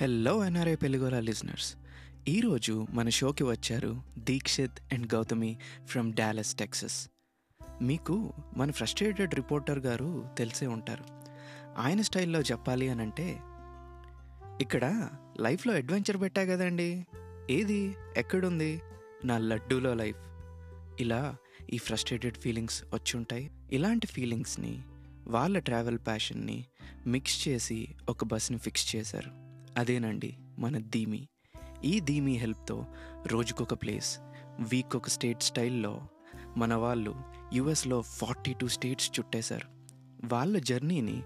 Hello NRI పెలుగోల listeners ఈరోజు మన షోకి వచ్చారు Dikshit and Gautami from Dallas Texas మీకు మన ఫ్రస్ట్రేటెడ్ రిపోర్టర్ గారు తెలిసే ఉంటారు. ఆయన స్టైల్లో చెప్పాలి అని అంటే ఇక్కడ లైఫ్లో అడ్వెంచర్ పెట్టా కదండి. ఏది? ఎక్కడుంది? నా లడ్డూలో లైఫ్. ఇలా ఈ ఫ్రస్ట్రేటెడ్ ఫీలింగ్స్ వచ్చుంటాయి ఇలాంటి ఫీలింగ్స్ని వాళ్ళ ట్రావెల్ ప్యాషన్ని మిక్స్ చేసి ఒక బస్ని ఫిక్స్ చేశారు. అదేనండి మన ధీమి. ఈ ధీమి హెల్ప్తో రోజుకొక ప్లేస్ వీక్ ఒక స్టేట్ స్టైల్లో మన వాళ్ళు యుఎస్లో ఫార్టీ టూ స్టేట్స్ చుట్టేశారు. వాళ్ళ జర్నీని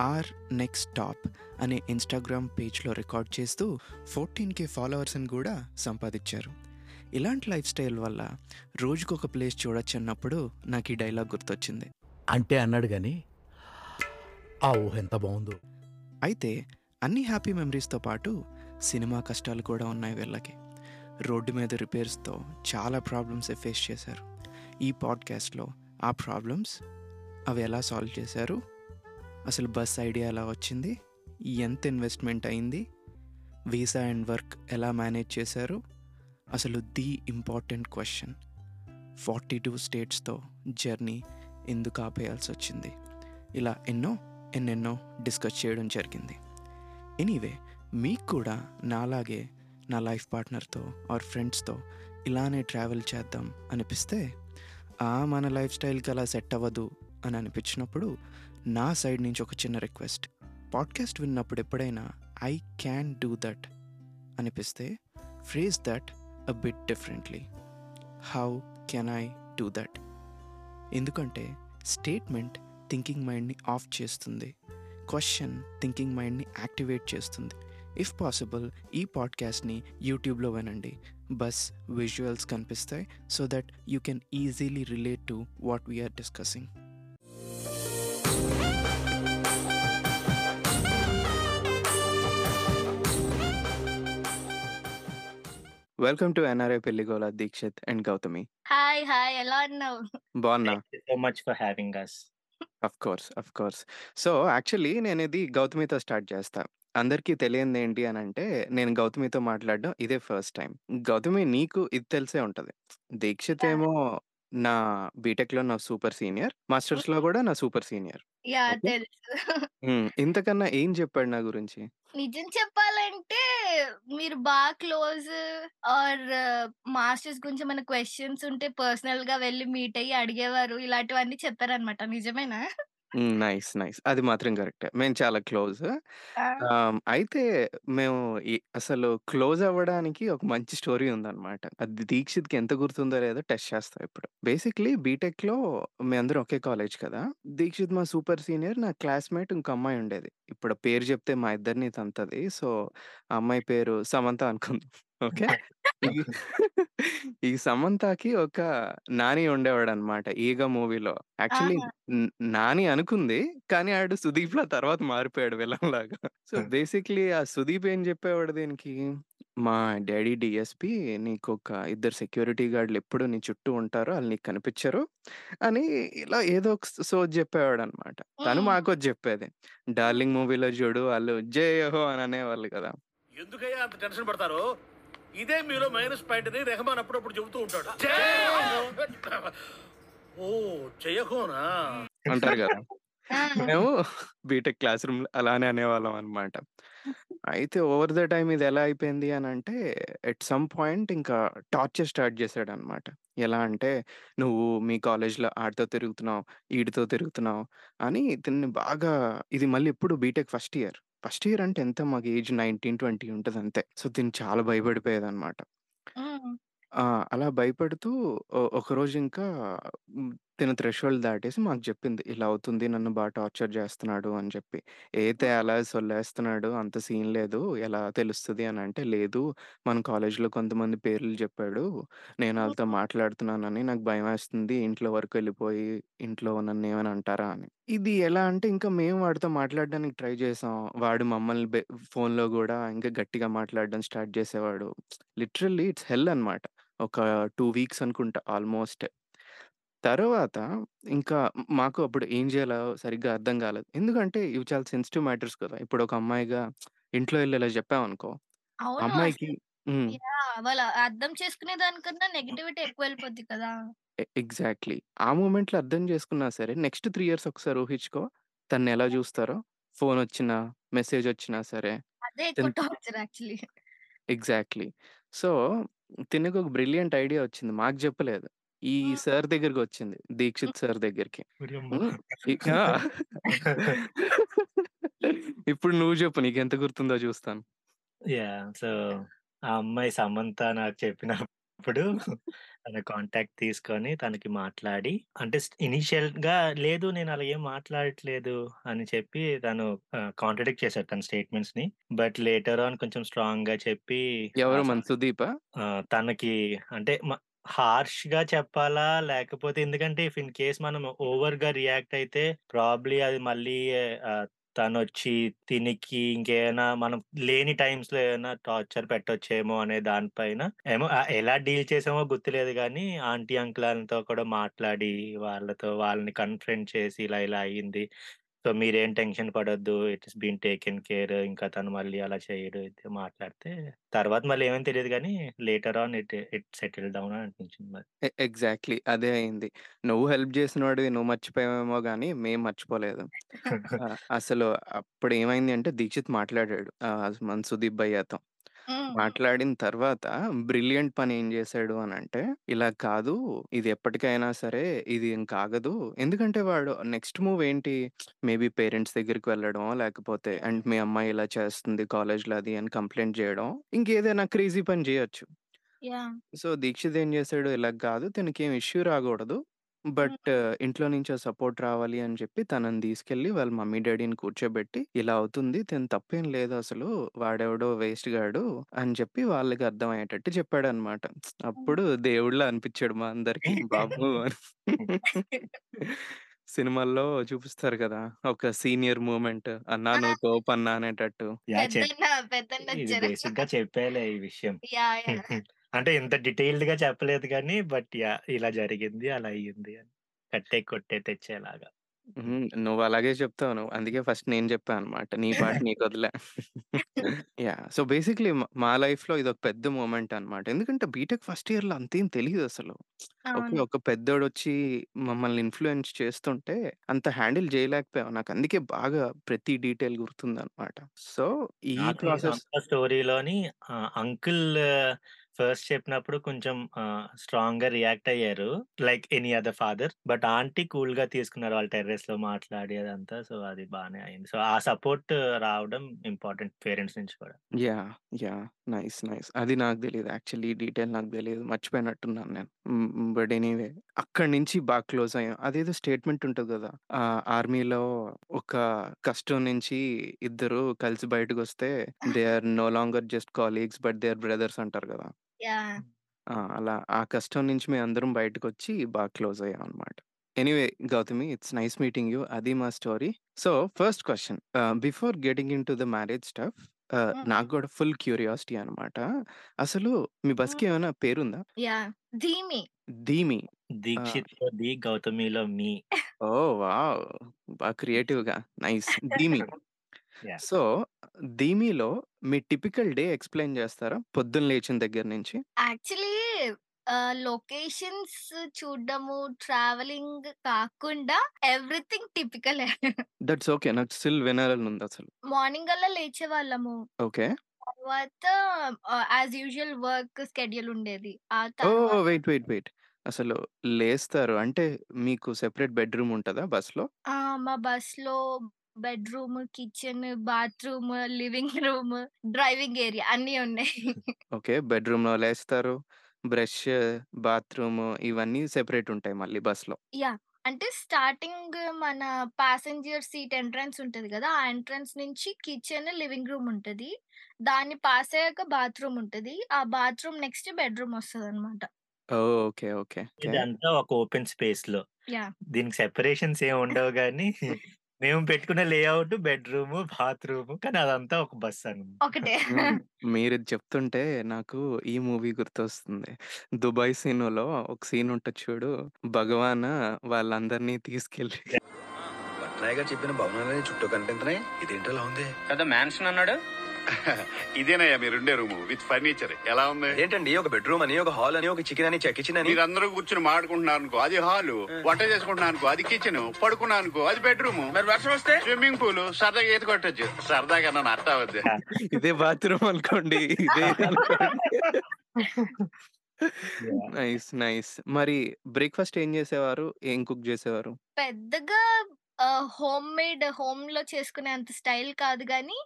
ఆర్ నెక్స్ట్ స్టాప్ అనే ఇన్స్టాగ్రామ్ పేజ్లో రికార్డ్ చేస్తూ ఫోర్టీన్ కే ఫాలోవర్స్ని కూడా సంపాదించారు. ఇలాంటి లైఫ్ స్టైల్ వల్ల రోజుకొక ప్లేస్ చూడొచ్చు అన్నప్పుడు నాకు ఈ డైలాగ్ గుర్తొచ్చింది. అంటే అన్నాడు కానీ ఆ ఊహ ఎంత బాగుందో. అయితే అన్ని హ్యాపీ మెమరీస్తో పాటు సినిమా కష్టాలు కూడా ఉన్నాయి వీళ్ళకి. రోడ్డు మీద రిపేర్స్తో చాలా ప్రాబ్లమ్స్ ఫేస్ చేశారు. ఈ పాడ్కాస్ట్లో ఆ ప్రాబ్లమ్స్ అవి ఎలా సాల్వ్ చేశారు? అసలు బస్ ఐడియా ఎలా వచ్చింది? ఎంత ఇన్వెస్ట్మెంట్ అయింది? వీసా అండ్ వర్క్ ఎలా మేనేజ్ చేశారు? అసలు the important question. Forty two స్టేట్స్తో journey ఎందుకు ఆపేయాల్సి వచ్చింది? ఇలా ఎన్నో ఎన్నెన్నో డిస్కస్ చేయడం జరిగింది. ఎనీవే మీకు కూడా నాలాగే నా లైఫ్ పార్ట్నర్తో ఆర్ ఫ్రెండ్స్తో ఇలానే ట్రావెల్ చేద్దాం అనిపిస్తే ఆ మన లైఫ్ స్టైల్కి అలా సెట్ అవ్వదు అని అనిపించినప్పుడు నా సైడ్ నుంచి ఒక చిన్న రిక్వెస్ట్. పాడ్కాస్ట్ విన్నప్పుడు ఎప్పుడైనా ఐ క్యాన్ డూ దట్ అనిపిస్తే phrase that a bit differently. How can I do that? ఎందుకంటే స్టేట్మెంట్ థింకింగ్ మైండ్ని ఆఫ్ చేస్తుంది. క్వశ్చన్ థింకింగ్ మైండ్ని యాక్టివేట్ చేస్తుంది. ఇఫ్ పాసిబుల్ ఈ పాడ్కాస్ట్ని యూట్యూబ్లో వినండి. బస్ విజువల్స్ కనిపిస్తాయి so that you can easily relate to what we're discussing. Welcome to NRI Pelligola Dikshit and Gautami. Hi hi ఎలా ఉన్నావు? బాగున్నా? Thank you so much for having us. Of course of course so actually నేను ఇది గౌతమితో start చేస్తా. అందరికీ తెలియంది ఏంటి అని అంటే నేను గౌతమితో మాట్లాడడం ఇదే ఫస్ట్ టైం. గౌతమి నీకు ఇది తెలిసే ఉంటది. దీక్షిత్ Yeah. నా బీటెక్లో నా సూపర్ సీనియర్ మాస్టర్స్లో కూడా నా సూపర్ సీనియర్. తెలుసు. ఇంతకన్నా ఏం చెప్పాడు నా గురించి? నిజం చెప్పాలంటే మీరు బాగా క్లోజ్ ఆర్ మాస్టర్స్ గురించి మన క్వశ్చన్స్ ఉంటే పర్సనల్గా వెళ్ళి మీట్ అయ్యి అడిగేవారు ఇలాంటివన్నీ చెప్పారనమాట నిజమేనా? Nice nice. అది మాత్రం కరెక్ట్. మేము చాలా క్లోజ్. అయితే మేము ఈ- అసలు క్లోజ్ అవ్వడానికి ఒక మంచి స్టోరీ ఉందన్నమాట. అది దీక్షిత్కి ఎంత గుర్తుందో లేదో టెస్ట్ చేస్తాం ఇప్పుడు. బేసిక్లీ బీటెక్లో మేమందరం ఒకే కాలేజ్ కదా! దీక్షిత్ మా సూపర్ సీనియర్ నా క్లాస్మేట్ ఇంకో అమ్మాయి ఉండేది. ఇప్పుడు పేరు చెప్తే మా ఇద్దరిని తంతది సో ఆ అమ్మాయి పేరు సమంత అనుకుందాం. ఓకే. ఈ ఈ సమంతకి ఒక నాని ఉండేవాడు అనమాట ఈగ మూవీలో. యాక్చువల్లీ ఆహా. న్- నాని అనుకుంది కానీ ఆడు సుదీప్ లా తర్వాత మారిపోయాడు విలన్ లాగా సో బేసిక్లీ ఆ సుదీప్ ఏం చెప్పేవాడు దీనికి? మా డాడీ డిఎస్పి నీకు ఒక ఇద్దరు సెక్యూరిటీ గార్డులు ఎప్పుడు నీ చుట్టూ ఉంటారో వాళ్ళు నీకు కనిపించరు అని ఇలా ఏదో ఒక సోచ్ చెప్పేవాడు అనమాట తను. మాకు వచ్చి చెప్పేది. డార్లింగ్ మూవీలో చూడు వాళ్ళు జయహో అని అనేవాళ్ళు కదా. ఎందుకయ్యా అంత టెన్షన్ పడతారు? ఇదే మీలో మైనస్ పాయింట్ అని రెహమాన్ అప్పుడప్పుడు చెబుతూ ఉంటాడు. ఓ చెయ్యకోనా అంటారు కదా. మేము బీటెక్ క్లాస్ రూమ్ అలానే అనేవాళ్ళం అనమాట అయితే ఓవర్ ద టైం ఇది ఎలా అయిపోయింది అని అంటే ఎట్ సమ్ పాయింట్ ఇంకా టార్చర్ స్టార్ట్ చేశాడు అనమాట ఎలా అంటే నువ్వు మీ కాలేజ్లో ఆడితో తిరుగుతున్నావు ఈడితో తిరుగుతున్నావు అని దీన్ని బాగా ఇది మళ్ళీ ఎప్పుడు B Tech first year first year అంటే ఎంత మాకు ఏజ్ నైన్టీన్ ట్వంటీ ఉంటుంది అంతే సో దీన్ని చాలా భయపడిపోయేది అనమాట. ఆ! అలా భయపడుతూ ఒ ఒకరోజు ఇంకా హ్మ్, తిన థ్రెషోల్డ్ దాటేసి మాకు చెప్పింది. ఇలా అవుతుంది. నన్ను బా టార్చర్ చేస్తున్నాడు అని చెప్పి. "ఏతే అలా సొల్లేస్తున్నాడు. అంత సీన్ లేదు. ఎలా తెలుస్తది" అని అంటే, "లేదు మన కాలేజ్‌లో కొంతమంది పేర్లు చెప్పాడు. నేను ఆళ్ళతో మ్మ్. మాట్లాడుతున్నానని నాకు భయమేస్తుంది. ఇంట్లో వరకు వెళ్ళిపోయి ఇంట్లో నన్నేమైనా అంటారా" అని. ఇది ఎలా అంటే ఇంకా మేము వాడితో మాట్లాడడానికి ట్రై చేసాం. వాడు మమ్మల్ని బె ఫోన్‌లో గూడా ఇంకా గట్టిగా మాట్లాడడం స్టార్ట్ చేసేవాడు. లిటరల్లీ ఇట్స్ హెల్ అనమాట. ఒక 2 వీక్స్ అనుకుంటా ఆల్‌మోస్ట్. తర్వాత ఇంకా మాకు అప్పుడు ఏం జేయాలో సరిగ్గా అర్థం గాలేదు. ఎందుకంటే ఇవి చాలా సెన్సిటివ్ మ్యాటర్స్ కదా! ఇప్పుడు ఒక అమ్మాయిగా ఇంట్లో ఎళ్ళి ఇలా అవును. అమ్మాయికి అసలు హ్మ్. యాహ్! వాళ్ళు అర్థం చేసుకునే దానికన్నా నెగటివిటీ ఎక్కువ వెళ్ళిపోద్ది కదా! A exactly. ఆ మొమెంట్‌లో అర్థం చేసుకున్నా సరే నెక్స్ట్ 3 ఇయర్స్ ఒకసారి ఊహించుకో. తననెలా జూస్తారో. ఫోనొచ్చినా, మెసేజొచ్చినా సరే. అదే ఎక్కువ తను టార్చర్ యాక్చువల్లీ. ఎగ్జాక్ట్‌లీ. సో, తినకొక బ్రిలియంట్ ఐడియా వచ్చింది. మాకు చెప్పలేదు. ఈ. సార్ దగ్గరికొచ్చింది. హ్మ్. దీక్షిత్ సార్ దగ్గరికి. ఇప్పుడు నువ్వు చెప్పు నీకెంత గుర్తుందో చూస్తాను. యాహ్! సో, ఆ అమ్మాయి సమంత నాకు చెప్పినప్పుడు తన కాంటాక్ట్ తీసుకొని తనకి మాట్లాడి అంటే స్ ఇనీషియల్‌గా లేదు నేను అలా ఏం మాట్లాడట్లేదు అని చెప్పి తను కాంట్రడిక్ట్ చేశాడు తన స్టేట్మెంట్స్‌ని. బట్ లేటర్ ఆన్ కొంచెం స్ట్రాంగ్‌గా చెప్పి ఎవరు మన సుదీపా? తనకి అంటే మ హార్ష్‌గా చెప్పాలా? లేకపోతే ఎందుకంటే ఇఫ్ ఇన్ కేస్ మనం ఓవర్‌గా రియాక్ట్ అయితే ప్రాబబ్లీ అది మళ్ళీ ఆహ్, తనొచ్చి తినికి ఇంకేమైనా మనం లేని టైమ్స్‌లో ఏమైనా టార్చర్ పెట్టొచ్చేమో అనే దానిపైన ఏమో ఆహ్, ఎలా డీల్ చేసామో గుర్తులేదు గానీ ఆంటీ, అంకుల్ కూడా మాట్లాడి వాళ్ళతో వాళ్ళని కన్ఫ్రంట్ చేసి ఇలా ఇలా అయింది. సో, మీరేం టెన్షన్ పడొద్దు. It is been taken care. ఇంకా తను మళ్ళీ అలా చేయడు ఇది మాట్లాడితే తర్వాత మళ్ళీ ఏమైందో తెలీదు గానీ later on it it settled down అని అనిపించింది మరి. ఎగ్జాక్ట్‌లీ. అదే అయింది. నువ్వు హెల్ప్ చేసినోడివి నువ్వు మర్చిపోయావేమో గానీ మేము మర్చిపోలేదు. అసలు అప్పుడేమైంది అంటే దీక్షిత్ మాట్లాడాడు. మన సుదీప్ భయ్యాతో. మాట్లాడిన తర్వాత బ్రిలియంట్ పని ఏం చేశాడు అనంటే, ఇలా కాదు ఇది ఎప్పటికైనా సరే ఇది ఇంక ఆగదు. ఎందుకంటే వాడు నెక్స్ట్ మూవ్ ఏంటి? మేబీ పేరెంట్స్ దగ్గరికి వెళ్ళడమో లేకపోతే అండ్ మీ అమ్మాయి ఇలా చేస్తుంది కాలేజ్‌లో అది అని కంప్లెయింట్ చేయడం. ఇంకేదైనా క్రేజీ పని చేయొచ్చు. సో, దీక్షిత్ ఏం చేశాడు ఇలా కాదు తనకేం ఇష్యూ రాకూడదు. హ్మ్. బట్ ఇంట్లో నుంచో సపోర్ట్ రావాలి అని చెప్పి తనని తీసుకెళ్ళి వాళ్ళ మమ్మీ డ్యాడీని కూర్చోబెట్టి ఇలా అవుతుంది. తిను తప్పేం లేదు అసలు. వాడెవడో వేస్ట్ గాడు అని చెప్పి వాళ్ళకి అర్థమయ్యేటట్టు చెప్పాడన్నమాట. అప్పుడు దేవుడిలా అనిపించాడు మా అందరికి బాబు అని. సినిమాల్లో చూపిస్తారు కదా! ఒక సీనియర్ మూవ్‌మెంట్ అన్నా ఆ! నువ్వు తోపన్నా అనేటట్టు. యాహ్! చెప్ పెద్దన్న పెద్దన్న ఇది వచ్చారు. బేసిక్‌గా చెప్పాలే ఈ విషయం. యాహ్! యాహ్! అంటే ఇంత డీటెయిల్డ్‌గా చెప్పలేదు గానీ బట్ యాహ్! ఇలా జరిగింది. అలా అయ్యింది అని. కట్టే కొట్టే తెచ్చేలాగా. నువ్వు అలాగే చెప్తావు నువ్వు. అందుకే ఫస్ట్ నేను చెప్పా అన్నమాట. నీ పాటు నీకొదిలా. యాహ్! సో, బేసిక్‌లీ మ మా లైఫ్‌లో ఇదొక పెద్ద మూమెంట్ అన్నమాట. ఎందుకంటే బీటెక్ ఫస్ట్ ఇయర్‌లో అంతేం తెలీదసలు. ఓకే. అవును. ఒక పెద్దోడొచ్చి మమ్మల్ని ఇన్‌ఫ్లూయెన్స్ చేస్తుంటే అంత హ్యాండిల్ చేయలేకపోయాం. నాకు అందుకే బాగా ప్రతి డీటెయిల్ గుర్తుందన్నమాట. సో, ఈ నాకు ప్రాసెస్ సొంత స్టోరీలోని అంకుల్ ఫస్ట్ చెప్పినప్పుడు కొంచెం స్ట్రాంగ్గా రియాక్ట్ అయ్యారు. Like any other father. But aunty కూల్గా తీసుకున్నారు. వాళ్ళు టెర్రస్‌లో మాట్లాడి అదంతా. సో, అది బానే అయింది. సో, ఆ సపోర్ట్ రావడం ఇంపార్టెంట్ పేరెంట్స్ నుంచి కూడా. Yeah yeah nice. నైస్. అది నాకు తెలియదు యాక్చువల్లీ డీటెయిల్ నాకు తెలియదు మర్చిపోయినట్టున్నాను నేను. బట్ ఎనీవే అక్కడి నుంచి బాగా క్లోజ్ అయ్యాం. అదేదో స్టేట్మెంట్ ఉంటుంది కదా! ఆహ్, ఆర్మీలో ఒక కష్టం నుంచి ఇద్దరు కలిసి బయటకొస్తే they are no longer just colleagues but they are brothers అంటారు కదా! యాహ్! ఆ! అలా ఆ కష్టం నుంచి మేమందరం బయటకొచ్చి బాగా close అయ్యామన్నమాట. Anyway Gautami it's nice meeting you. అది మా story. So, first question ah, before getting into the marriage stuff ah, hmm. నాకు కూడా ఫుల్ క్యూరియాసిటీ అన్నమాట. అసలు మీ హ్మ్. బస్‌కి ఏమైనా పేరుందా? యాహ్! ధీమి. ధీమి. ఆ! దీక్షిత్‌లో ది, గౌతమిలో మీ. ఓహ్! వావ్! బా క్రియేటివ్‌గా నైస్. ధీమి. సో, ధీమిలో మీ టిపికల్ డే ఎక్స్‌ప్లెయిన్ చేస్తారా? పొద్దున్న లేచిన దగ్గర నుంచి? యాక్చువల్లీ ఆహ్, లొకేషన్స్ చూడడము, ట్రావెలింగ్ కాకుండా ఎవ్రీథింగ్ టిపికలే. That's okay. నాకు స్టిల్ వినాలనుందసలు. మార్నింగ్ అలా లేచేవాళ్ళము. ఓకే. తర్వాత ఆహ్, యాస్ యూజువల్ వర్క్ షెడ్యూల్ ఉండేది. ఆ ఓహ్! తర్వాత వెయిట్, వెయిట్, వెయిట్. అసలు లేస్తారు. అంటే మీకు సెపరేట్ బెడ్‌రూమ్ ఉంటదా బస్‌లో? ఆ! మా బస్‌లో bedroom, kitchen, bathroom, living room, driving area అన్నీ ఉన్నాయి. ఓకే. బెడ్‌రూమ్‌లో లేస్తారు. బ్రష్, బాత్రూమ్ ఇవన్నీ సెపరేట్ ఉంటాయి మళ్ళీ బస్‌లో. యాహ్! అంటే స్టార్టింగ్ మన పాసెంజర్ సీట్ ఎంట్రన్స్ ఉంటది గదా! ఆ ఎంట్రన్స్ నుంచి కిచెన్, లివింగ్ రూమ్ ఉంటది. దాన్ని పాస్ అయ్యాక బాత్రూమ్ ఉంటది. ఆ బాత్రూమ్ నెక్స్ట్ బెడ్‌రూమ్ వస్తదనమాట. ఓహ్! ఓకే. ఓకే. ఇదంతా ఒక ఓపెన్ స్పేస్‌లో. యాహ్! దీనికి సెపరేషన్స్ ఏమి ఉండవు గానీ మేము పెట్టుకున్న లేఔట్ బెడ్‌రూము, బాత్రూము కానీ అదంతా ఒక బస్ అన్నమాట. ఒకటే. మీరిది చెప్తుంటే నాకు ఈ మూవీ గుర్తొస్తుంది. 'దుబాయ్' సీనులో ఒక సీన్ ఉంటది చూడు. భగవాన్ వాళ్ళందరిని తీసుకెళ్ళి గారు చెప్పిన భవనాలన్నీ చుట్టూ కనిపించినాయి ఇదేంటో ఇలా ఉంది కదా మ్యాన్షన్ అన్నాడు ఇదేనయ్యా మీరుండే రూము విత్ ఫర్నిచర్. ఎలా ఉంది? ఏంటండి ఒక బెడ్రూమ్ అని ఒక హాల్ అని ఒక చికెన్ అని కిచెన్ అని? మీరందరూ కూర్చుని మాడుకుంటున్నారు అనుకో అది హాలు వంట చేసుకుంటున్నారు అనుకో అది కిచెన్ పడుకున్నాను అనుకో అది బెడ్రూమ్. మరి వర్షం వస్తే? స్విమ్మింగ్ పూల్ సరదాగా ఈత కొట్టచ్చు. సరదాగా నన్ను అర్థం అవద్దు. ఇదే బాత్రూమ్ అనుకోండి ఇదే నైస్ నైస్ మరి బ్రేక్ఫాస్ట్ ఏం చేసేవారు? ఏం కుక్ చేసేవారు? పెద్దగా హోమ్ మేడ్ హోమ్లో చేసుకునే అంత స్టైల్ కాదు కానీ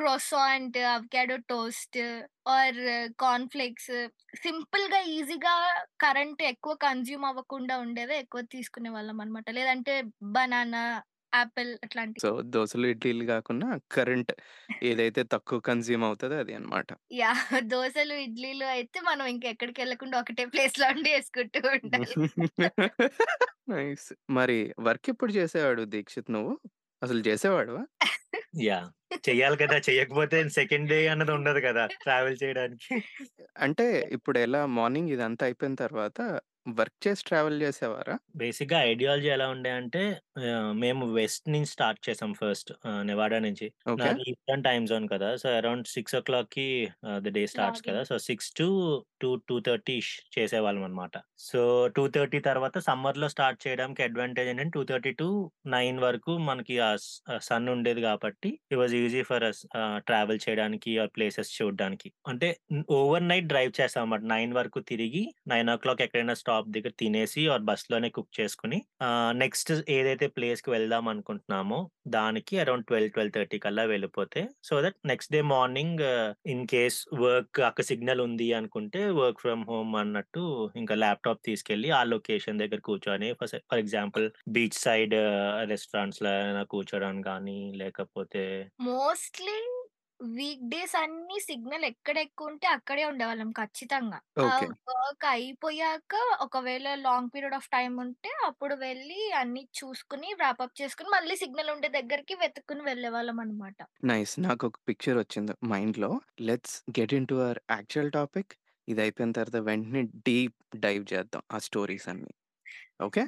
croissant avocado toast or corn flakes సింపుల్గా ఈజీగా కరెంట్ ఎక్కువ కన్జ్యూమ్ అవ్వకుండా ఉండేవే ఎక్కువ తీసుకునే వాళ్ళం అనమాట లేదంటే బనానా యాపిల్ అట్లాంటివి. సో దోశలు ఇడ్లీలు కాకుండా కరెంట్ ఏదైతే తక్కువ కన్జ్యూమ్ అవుతుందో అది అన్నమాట. యా దోశలు ఇడ్లీలు అయితే మనం ఇంకెక్కడికి వెళ్ళకుండా ఒకటే ప్లేస్లో ఉండి వేసుకుంటూ ఉండాలి. నైస్. మరి వర్క్ ఎప్పుడు చేసేవాడు దీక్షిత్ నువ్వు? అసలు చేసేవాడువా? యా. చెయ్యాలి కదా చెయ్యకపోతే సెకండ్ డే అన్నది ఉండదు కదా ట్రావెల్ చేయడానికి. అంటే ఇప్పుడు ఎలా మార్నింగ్ ఇదంతా అయిపోయిన తర్వాత వర్క్ చేసి ట్రావెల్ చేసేవారా? బేసిక్గా ఐడియాలజీ ఎలా ఉండే అంటే ఆ, మేము వెస్ట్ నుంచి స్టార్ట్ చేసాం ఫస్ట్ నెవాడా నుంచి. ఓకే. నాది ఈస్టర్న్ టైమ్ జోన్ కదా సో అరౌండ్ సిక్స్ ఓ క్లాక్కి ద డే స్టార్ట్స్ కదా. So six to two two thirty చేసేవాళ్ళం అనమాట సో టూ థర్టీ తర్వాత సమ్మర్లో స్టార్ట్ చేయడానికి అడ్వాంటేజ్ ఏంటంటే టూ థర్టీ టు నైన్ వరకు మనకి ఆ సన్ ఉండేది కాబట్టి it was easy for us travel చేయడానికి ఆ ప్లేసెస్ చూడడానికి. అంటే ఓవర్ నైట్ డ్రైవ్ చేస్తాం అన్నమాట. నైన్ వరకు తిరిగి నైన్ ఓ క్లాక్ ఎక్కడైనా స్టాప్ దగ్గర తినేసి ఆర్ బస్లోనే కుక్ చేసుకుని నెక్స్ట్ ఏదైతే ప్లేస్కి వెళ్దాం అనుకుంటున్నామో దానికి అరౌండ్ ట్వెల్వ్ ట్వెల్వ్ థర్టీ కల్లా వెళ్ళిపోతే so that next day morning in case work అక్కడ సిగ్నల్ ఉంది అనుకుంటే వర్క్ ఫ్రమ్ హోమ్ అన్నట్టు ఇంకా ల్యాప్టాప్ తీసుకెళ్ళి ఆ లొకేషన్ దగ్గర కూర్చొని ఫర్ ఎగ్జాంపుల్ బీచ్ సైడ్ రెస్టారెంట్స్లో అయినా కానీ లేకపోతే మోస్ట్లీ వీక్ డేస్ అన్ని సిగ్నల్ ఎక్కడ ఎక్కువ ఉంటే అక్కడే ఉండేవాళ్ళం ఖచ్చితంగా. వర్క్ అయిపోయాక ఒకవేళ లాంగ్ పీరియడ్ ఆఫ్ టైం ఉంటే అప్పుడు వెళ్ళి అన్ని చూసుకుని అప్ చేసుకుని మళ్ళీ సిగ్నల్ ఉండే దగ్గరికి వెతుక్కుని వెళ్ళే వాళ్ళం అనమాట నైస్. నాకు ఒక పిక్చర్ వచ్చింది మైండ్లో let's get into our actual topic. ఇది అయిపోయిన తర్వాత వెంటనే డీప్ డైవ్ చేద్దాం ఆ స్టోరీస్ అన్ని. ఓకే?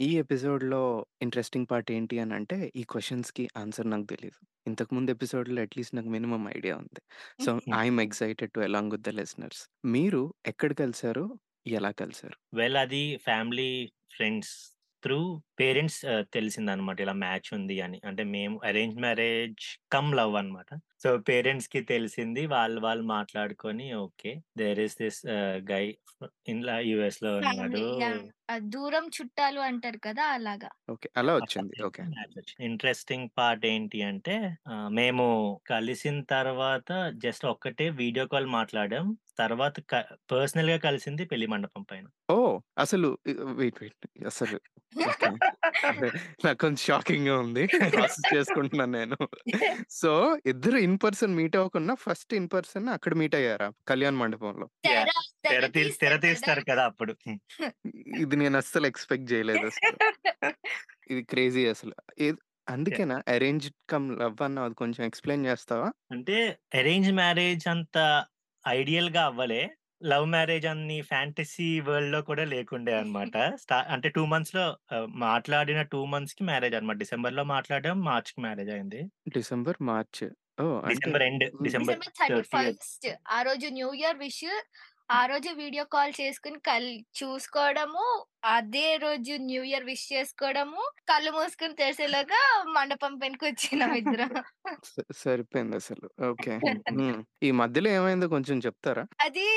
ఈ ఎపిసోడ్లో ఇంట్రెస్టింగ్ పార్ట్ ఏంటి అని అంటే ఈ క్వశ్చన్స్కి ఆన్సర్ నాకు తెలియదు ఇంతకు ముందు ఎపిసోడ్లో అట్లీస్ట్ నాకు మినిమం ఐడియా ఉంది. So I'm excited to along with the listeners. మీరు ఎక్కడ కలిసారు? ఎలా కలిసారు? వెల్ అది ఫ్యామిలీ ఫ్రెండ్స్ త్రూ పేరెంట్స్ తెలిసింది అనమాట ఇలా మ్యాచ్ ఉంది అని. అంటే మేము అరేంజ్ మ్యారేజ్ కమ్ లవ్ అన్నమాట సో పేరెంట్స్కి తెలిసింది వాళ్ళు వాళ్ళు మాట్లాడుకొని okay there is this guy ఇలా యుఎస్లో ఉన్నాడు. దూరం చుట్టాలు అంటారు కదా అలాగా. ఓకే అలా వచ్చింది. ఓకే. ఇంట్రెస్టింగ్ పార్ట్ ఏంటి అంటే మేము కలిసిన తర్వాత జస్ట్ ఒక్కటే వీడియో కాల్ మాట్లాడాం. తర్వాత పర్సనల్గా కలిసింది పెళ్ళి మండపం పైన. ఓ అసలు వెయిట్ వెయిట్ అసలు ఓకే. నాకు కొంచెం షాకింగ్గా ఉంది. ప్రాసెస్ చేసుకుంటున్నాను నేను. సో ఇద్దరు ఇన్ పర్సన్ మీట్ అవ్వకుండా ఫస్ట్ ఇన్ పర్సన్ అక్కడ మీట్ అయ్యారా? కళ్యాణ్ మండపంలో. తెర తెర తీ తెర తీస్తారు తీస్తారు కదా అప్పుడు. ఇది నేను అస్సలు ఎక్స్పెక్ట్ చేయలేదు అసలు. ఇది క్రేజీ అసలు. ఏ- అందుకేనా? అరేంజ్ కమ్ లవ్ అన్న అది కొంచెం ఎక్స్ప్లెయిన్ చేస్తావా? అంటే అరేంజ్ మ్యారేజ్ అంత ఐడియల్గా అవ్వలే. లవ్ మ్యారేజ్ అన్ని ఫ్యాంటసీ వరల్డ్లో కూడా లేకుండే అనమాట అంటే టూ మంత్స్లో మాట్లాడిన టూ మంత్స్కి మ్యారేజ్ అనమాట డిసెంబర్లో మాట్లాడాం మార్చ్కి మ్యారేజ్ అయింది. December March. December end December ఆ రోజు న్యూ ఇయర్ విష్ ఆ రోజు వీడియో కాల్ చేసుకుని కల్ చూసుకోవడము అదే రోజు న్యూ ఇయర్ విష్ చేసుకోవడము కళ్ళు మూసుకుని తెరిసేలాగా మండపం పైనకి వచ్చినాం ఇద్దరం సరిపోయింది అసలు. ఓకే. ఈ మధ్యలో ఏమైందో కొంచెం చెప్తారా? అది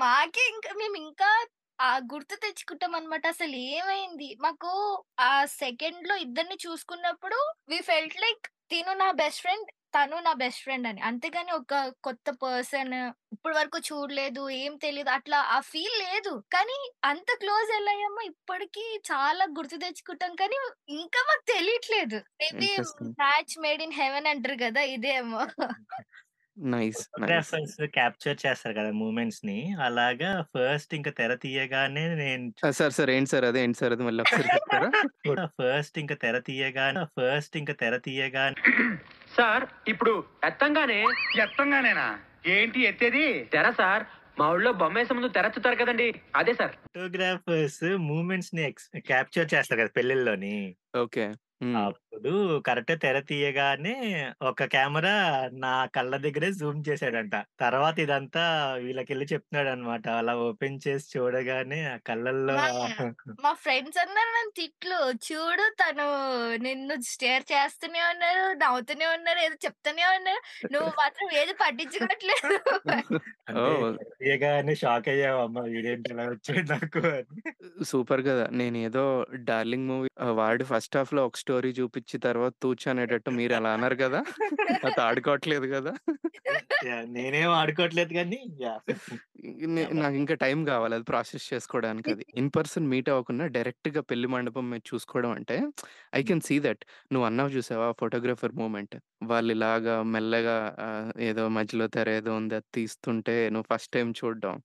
మాకే ఇంకా మేము ఇంకా ఆ గుర్తు తెచ్చుకుంటాం అనమాట అసలు ఏమైంది? మాకు ఆ సెకండ్లో ఇద్దరిని చూసుకున్నప్పుడు వి ఫెల్ట్ లైక్ తిను నా బెస్ట్ ఫ్రెండ్ తను నా బెస్ట్ ఫ్రెండ్ అని. అంతేగాని ఒక కొత్త పర్సన్ ఇప్పటి వరకు చూడలేదు ఏం తెలియదు అట్లా ఆ ఫీల్ లేదు. కానీ అంత క్లోజ్ అయ్యామో ఇప్పటికి చాలా గుర్తు తెచ్చుకుంటాం. కానీ ఇంకా మాకు తెలియట్లేదు. Maybe. Match made in heaven అంటారు కదా ఇదేమో. Nice nice. ఫోటోగ్రాఫర్స్ క్యాప్చర్ చేస్తారు కదా మూమెంట్స్ని అలాగా ఫస్ట్ ఇంకా తెర తీయగానే నేను సార్ సార్ ఏంటి సార్ అదే? ఏంటి సార్ అది మళ్ళీ ఒకసారి చెప్తారా? ఫస్ట్ ఇంకా తెర తీయగానే ఫస్ట్ ఇంకా తెర తీయగానే సార్ ఇప్పుడు ఎత్తంగానే. ఎత్తంగానేనా? ఏంటి ఎత్తేది? తెర సార్ మా ఊళ్ళో బొమ్మేసే ముందు తెరచుతారు కదండి. అదే సార్. ఫోటోగ్రాఫర్స్ మూమెంట్స్ని క్యాప్చర్ చేస్తారు కదా పెళ్ళిళ్ళలోని ఓకే. హ్మ్. అప్పుడు కరెక్ట్ తెర తీయగానే ఒక కెమెరా నా కళ్ళ దగ్గరే జూమ్ చేశాడంట. తర్వాత ఇదంతా వీళ్ళకెళ్ళి చెప్తున్నాడనమాట. అలా ఓపెన్ చేసి చూడగానే ఆ కళ్ళల్లో మా మా ఫ్రెండ్స్ అందరూ నన్ను తిట్లు. చూడు తను నిన్ను స్టేర్ చేస్తూనే ఉన్నారు. నవ్వుతూనే ఉన్నారు. ఏదో చెప్తూనే ఉన్నారు. నువ్వు మాత్రం ఏది పట్టించుకోవట్లేదు. అంటే ఓహ్! తెర తీయగానే షాక్ అయ్యామమ్మ వీడేంటి ఇలా వచ్చాడు నాకు అని. సూపర్ గదా! నేనేదో 'డార్లింగ్' మూవీ ఆహ్, వాడు ఫస్ట్ హాఫ్‌లో ఒక స్టోరీ చూపిచ్చి తర్వాత తూచ్ అనేటట్టు మీరు అలా అన్నారు గదా! నాతో ఆడుకోవట్లేదు! యాహ్! నేనేం ఆడుకోవట్లేదు గానీ యాహ్! నే యాహ్! నాకింకా టైం గావాలి అది ప్రాసెస్ చేసుకోవడానికి అది. ఇన్ పర్సన్ మీట్ అవ్వకుండా డైరెక్ట్‌గా పెళ్ళి మండపం మీద చూసుకోవడం అంటే ఐ కెన్ సీ దట్. నువ్వు అన్నావు చూసావా ఫోటోగ్రాఫర్ మూవ్‌మెంట్. వాళ్ళిలాగా మెల్లగా ఆహ్, ఏదో మధ్యలో తెర ఏదో ఉంది అది తీస్తుంటే నువ్వు ఫస్ట్ టైమ్ చూడడం.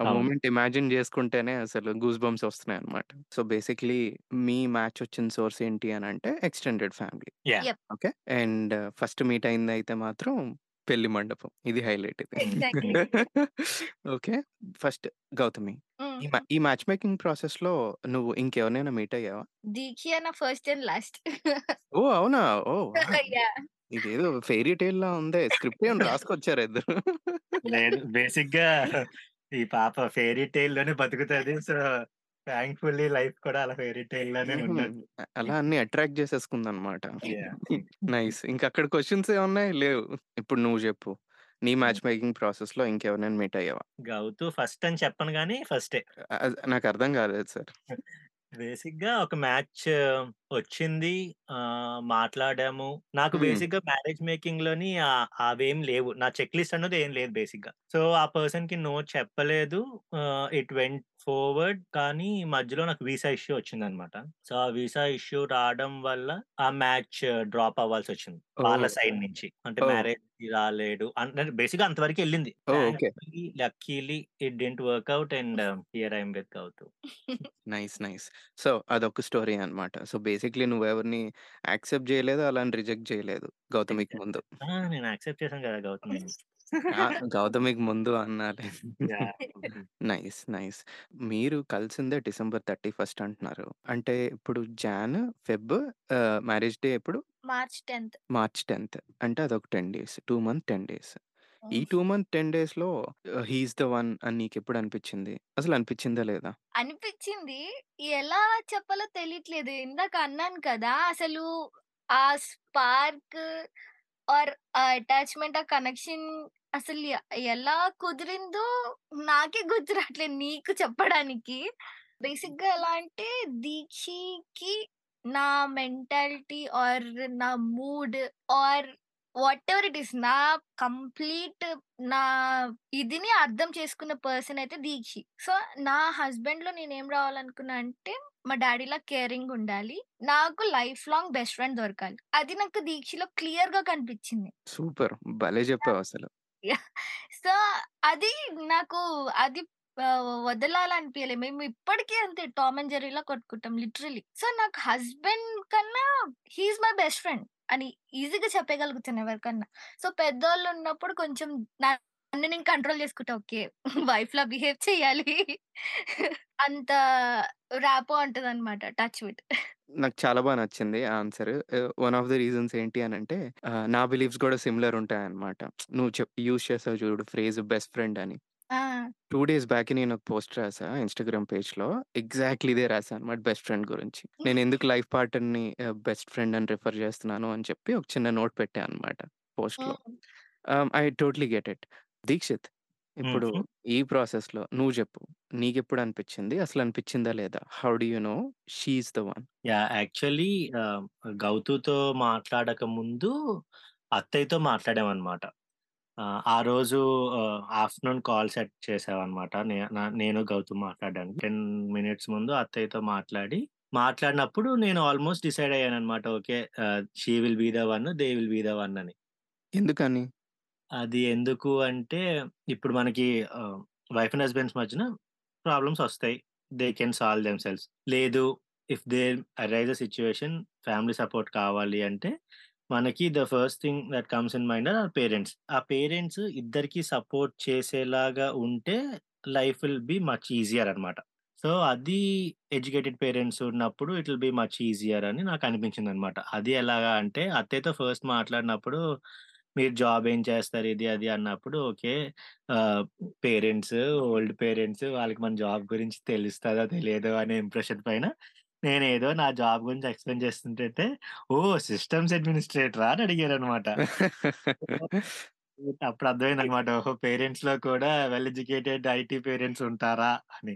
ఆ అవును. మూమెంట్ ఇమాజిన్ చేసుకుంటేనే అసలు గూస్ బంప్స్ వస్తున్నాయన్నమాట. సో, బేసిక్‌లీ మీ మ్యాచ్ వచ్చిన సోర్స్ ఏంటి అనంటే extended family. Yeah! Yep. Okay. And first meet అయిందయితే మాత్రం పెళ్ళి మండపం. ఇది హైలైట్ ఇది. ఎగ్జాక్ట్‌లీ. ఓకే. ఫస్ట్ గౌతమి. ఈ మ్యా ఈ మ్యాచ్ మేకింగ్ ప్రాసెస్‌లో నువ్వు ఇంకెవరినైనా మీట్ అయ్యావా? దీక్ష నా ఫస్ట్ అండ్ లాస్ట్. ఓహ్! అవునా? ఓహ్! వావ్! యాహ్! ఇదేదో ఫెయిరీ టేల్‌లా ఉందే. స్క్రిప్ట్ ఏమైనా రాసుకొచ్చారా ఇద్దరు? లేదు. బేసిక్‌గా ఈ పాప ఫెయిరీ టేల్‌లోనే బతుకుతది. సో, థాంక్‌ఫుల్లీ లైఫ్ కూడా అలా ఫెయిరీ టేల్‌లోనే హుహు. ఉన్నది. అ అలా అన్నీ అట్రాక్ట్ చేసేసుకుందన్నమాట. యాహ్! నైస్. ఇంక అక్కడ క్వెషన్స్ ఏమున్నాయి? లేవు. ఇప్పుడు నువ్వు జెప్పు. నీ. మ్యాచ్ మేకింగ్ ప్రాసెస్‌లో ఇంకెవరినైనా మీట్ అయ్యావా? గౌతు ఫస్ట్ అని చెప్పను గానీ ఫస్టే. అ నాకర్థం కాలేదు సార్. బేసిక్‌గా ఒక మ్యాచ్ వచ్చింది. ఆహ్, మాట్లాడాము. నాకు హ్మ్. బేసిక్‌గా మ్యారేజ్ మేకింగ్‌లోని ఆహ్, అవేం లేవు. నా చెక్ లిస్ట్ అన్నది ఏం లేదు బేసిక్‌గా. సో, ఆ పర్సన్‌కి నో చెప్పలేదు. ఆహ్, ఇట్ వెంట్ ఫార్వర్డ్. కానీ మధ్యలో నాకు వీసా ఇష్యూ వచ్చిందన్నమాట. సో, ఆ వీసా ఇష్యూ రావడం వల్ల ఆ మ్యాచ్ డ్రాప్ అవ్వాల్సొచ్చింది. వాళ్ళ ఓహ్! సైడ్ నుంచి. అంటే ఓహ్! మ్యారేజ్‌కి రాలేడు. అంటే బేసిక్‌గా అంతవరకెళ్ళింది. ఓహ్! Okay. Thankfully, luckily it didn't work out and here I am with Gautu. Nice. Nice. So, అదొక స్టోరీ అన్నమాట. సో, బేసిక్‌లీ నువ్వెవరిని యాక్సెప్ట్ జేయలేదు. అలాని రిజెక్ట్ జేయలేదు గౌతమికి. ముందు. ఆ! నేను యాక్సెప్ట్ చేశాను కదా! గౌతమిని. ఆ! గౌతమికి ముందు అన్నాలే. యాహ్! నైస్. నైస్. మీరు కలిసిందే డిసెంబర్ 31 అంటున్నారు. అంటే ఇప్పుడు Jan, Feb ah, marriage day ఎప్పుడు? మార్చ్ 10థ్. మార్చ్ 10థ్. అంటే అదొక 10 డేస్. 2 month 10 days. ఈ. 2 మంత్ 10 డేస్‌లో ఆహ్, హి ఈస్ ద వన్ అని నీకెప్పుడు అనిపిచ్చింది? అసలు అనిపిచ్చిందా లేదా? అనిపిచ్చింది. ఎలా చెప్పాలో తెలియట్లేదు. ఇందాక అన్నాను కదా! అసలు ఆ స్పార్క్ ఆర్ ఆ అటాచ్‌మెంట్, ఆ కనెక్షన్ అసలు ఎ ఎలా కుదిరిందో నాకే గుర్తు రాట్లేదు నీకు చెప్పడానికి. బేసిక్‌గా ఎలా అంటే దీక్షికి నా మెంటాలిటీ ఆర్ నా mood or whatever it is నా కంప్లీట్ నా ఇదిని అర్థం చేసుకున్న పర్సన్ అయితే దీక్షి. సో, నా హస్బెండ్‌లో నేనేం రావాలనుకున్నా అంటే మా డ్యాడీలా కేరింగ్ ఉండాలి. నాకు లైఫ్ లాంగ్ బెస్ట్ ఫ్రెండ్ దొరకాలి. అది నాకు దీక్షిలో క్లియర్‌గా కనిపిచ్చింది. సూపర్. భలే జెప్పావసలు. యాహ్! సో, అది నాకు అది ఆహ్, వదలాలనిపియలే. మేము ఇప్పటికి అంతే టామ్ అండ్ జెర్రీలా కొట్టుకుంటాం లిటరల్లీ. సో, నాకు హస్బెండ్ కన్నా he is my best friend అని ఈజీగా చెప్పగలుగుతాను ఎవరికన్నా. సో, పెద్దోళ్ళున్నప్పుడు కొంచెం నన్ను నేను కంట్రోల్ చేసుకుంటా. ఓకే. వైఫ్‌లా బిహేవ్ చేయాలి. అంత ర్యాపో ఉంటదనమాట. టచ్ విత్ నాకు చాలా బాగా నచ్చింది answer. One of the reasons ఏంటి అని అంటే నా బిలీఫ్స్ కూడా సిమిలర్ ఉంటాయన్నమాట. నువ్వు చెప్ యూజ్ చేసావు చూడు ఫ్రేజ్ బెస్ట్ ఫ్రెండ్ అని. ఆ! 2 డేస్ బ్యాక్ నేను ఒక పోస్ట్ రాసా ఇన్‌స్టాగ్రామ్ పేజ్‌లో. ఎగ్జాక్ట్‌లీ ఇదే రాసా అన్నమాట బెస్ట్ ఫ్రెండ్ గురించి. నేనెందుకు లైఫ్ పార్ట్నర్‌ని ఆహ్, బెస్ట్ ఫ్రెండ్ అని రిఫర్ చేస్తున్నాను అని చెప్పి ఒక చిన్న నోట్ పెట్టా అన్నమాట పోస్ట్‌లో. హ్మ్. ఆహ్, I totally get it. Dikshit ఇప్పుడు హుహు. ఈ ప్రాసెస్‌లో నువ్వు జెప్పు. నీకెప్పుడు అనిపిచ్చింది? అసలు అనిపిచ్చిందా లేదా? How do you know she is the one? Yeah! Actually ah, గౌతుతో మాట్లాడక ముందు అత్తయ్యతో మాట్లాడామనమాట. ఆ రోజు ఆహ్, ఆఫ్టర్‌నూన్ కాల్ సెట్ చేసామనమాట. నే న నేను గౌతమ్ మాట్లాడడానికి. 10 మినిట్స్ ముందు అత్తయ్యతో మాట్లాడి, మాట్లాడినప్పుడు నేను almost decide అయ్యాననమాట. Okay. Ah, she will be the one. They will be the one అని. ఎందుకని? అది ఎందుకు అంటే ఇప్పుడు మనకి ఆహ్, వైఫ్ అండ్ హస్బాండ్స్ మధ్యన ప్రాబ్లమ్స్ ఒస్తాయి. They can solve themselves. లేదు if there arise a situation family support కావాలి అంటే మనకి the first thing that comes in mind or parents. ఆ పేరెంట్స్ ఇద్దరికీ సపోర్ట్ చేసేలాగా ఉంటే life will be much easier అనమాట. సో, అది ఎడ్యుకేటెడ్ పేరెంట్స్ ఉన్నప్పుడు it will be much easier అని నాకు అనిపించింది అనమాట అది ఎలాగా అంటే అత్తయ్యతో ఫస్ట్ మాట్లాడినప్పుడు మీరు జాబ్ ఏం చేస్తారు ఇది అది అన్నప్పుడు ఓకే. పేరెంట్స్ ఓల్డ్ పేరెంట్స్ వాళ్ళకి మన జాబ్ గురించి తెలుస్తుందో తెలియదు అనే ఇంప్రెషన్ పైన నేనేదో నా జాబ్ గురించి ఎక్స్‌ప్లెయిన్ చేస్తుంటంటే ఓహ్! సిస్టమ్స్ అడ్మినిస్ట్రేటరా అని అడిగారనమాట. అప్పుడు అర్థమైందనమాట. ఓహో! పేరెంట్స్‌లో కూడా వెల్ ఎడ్యుకేటెడ్ ఐటీ పేరెంట్స్ ఉంటారా అని.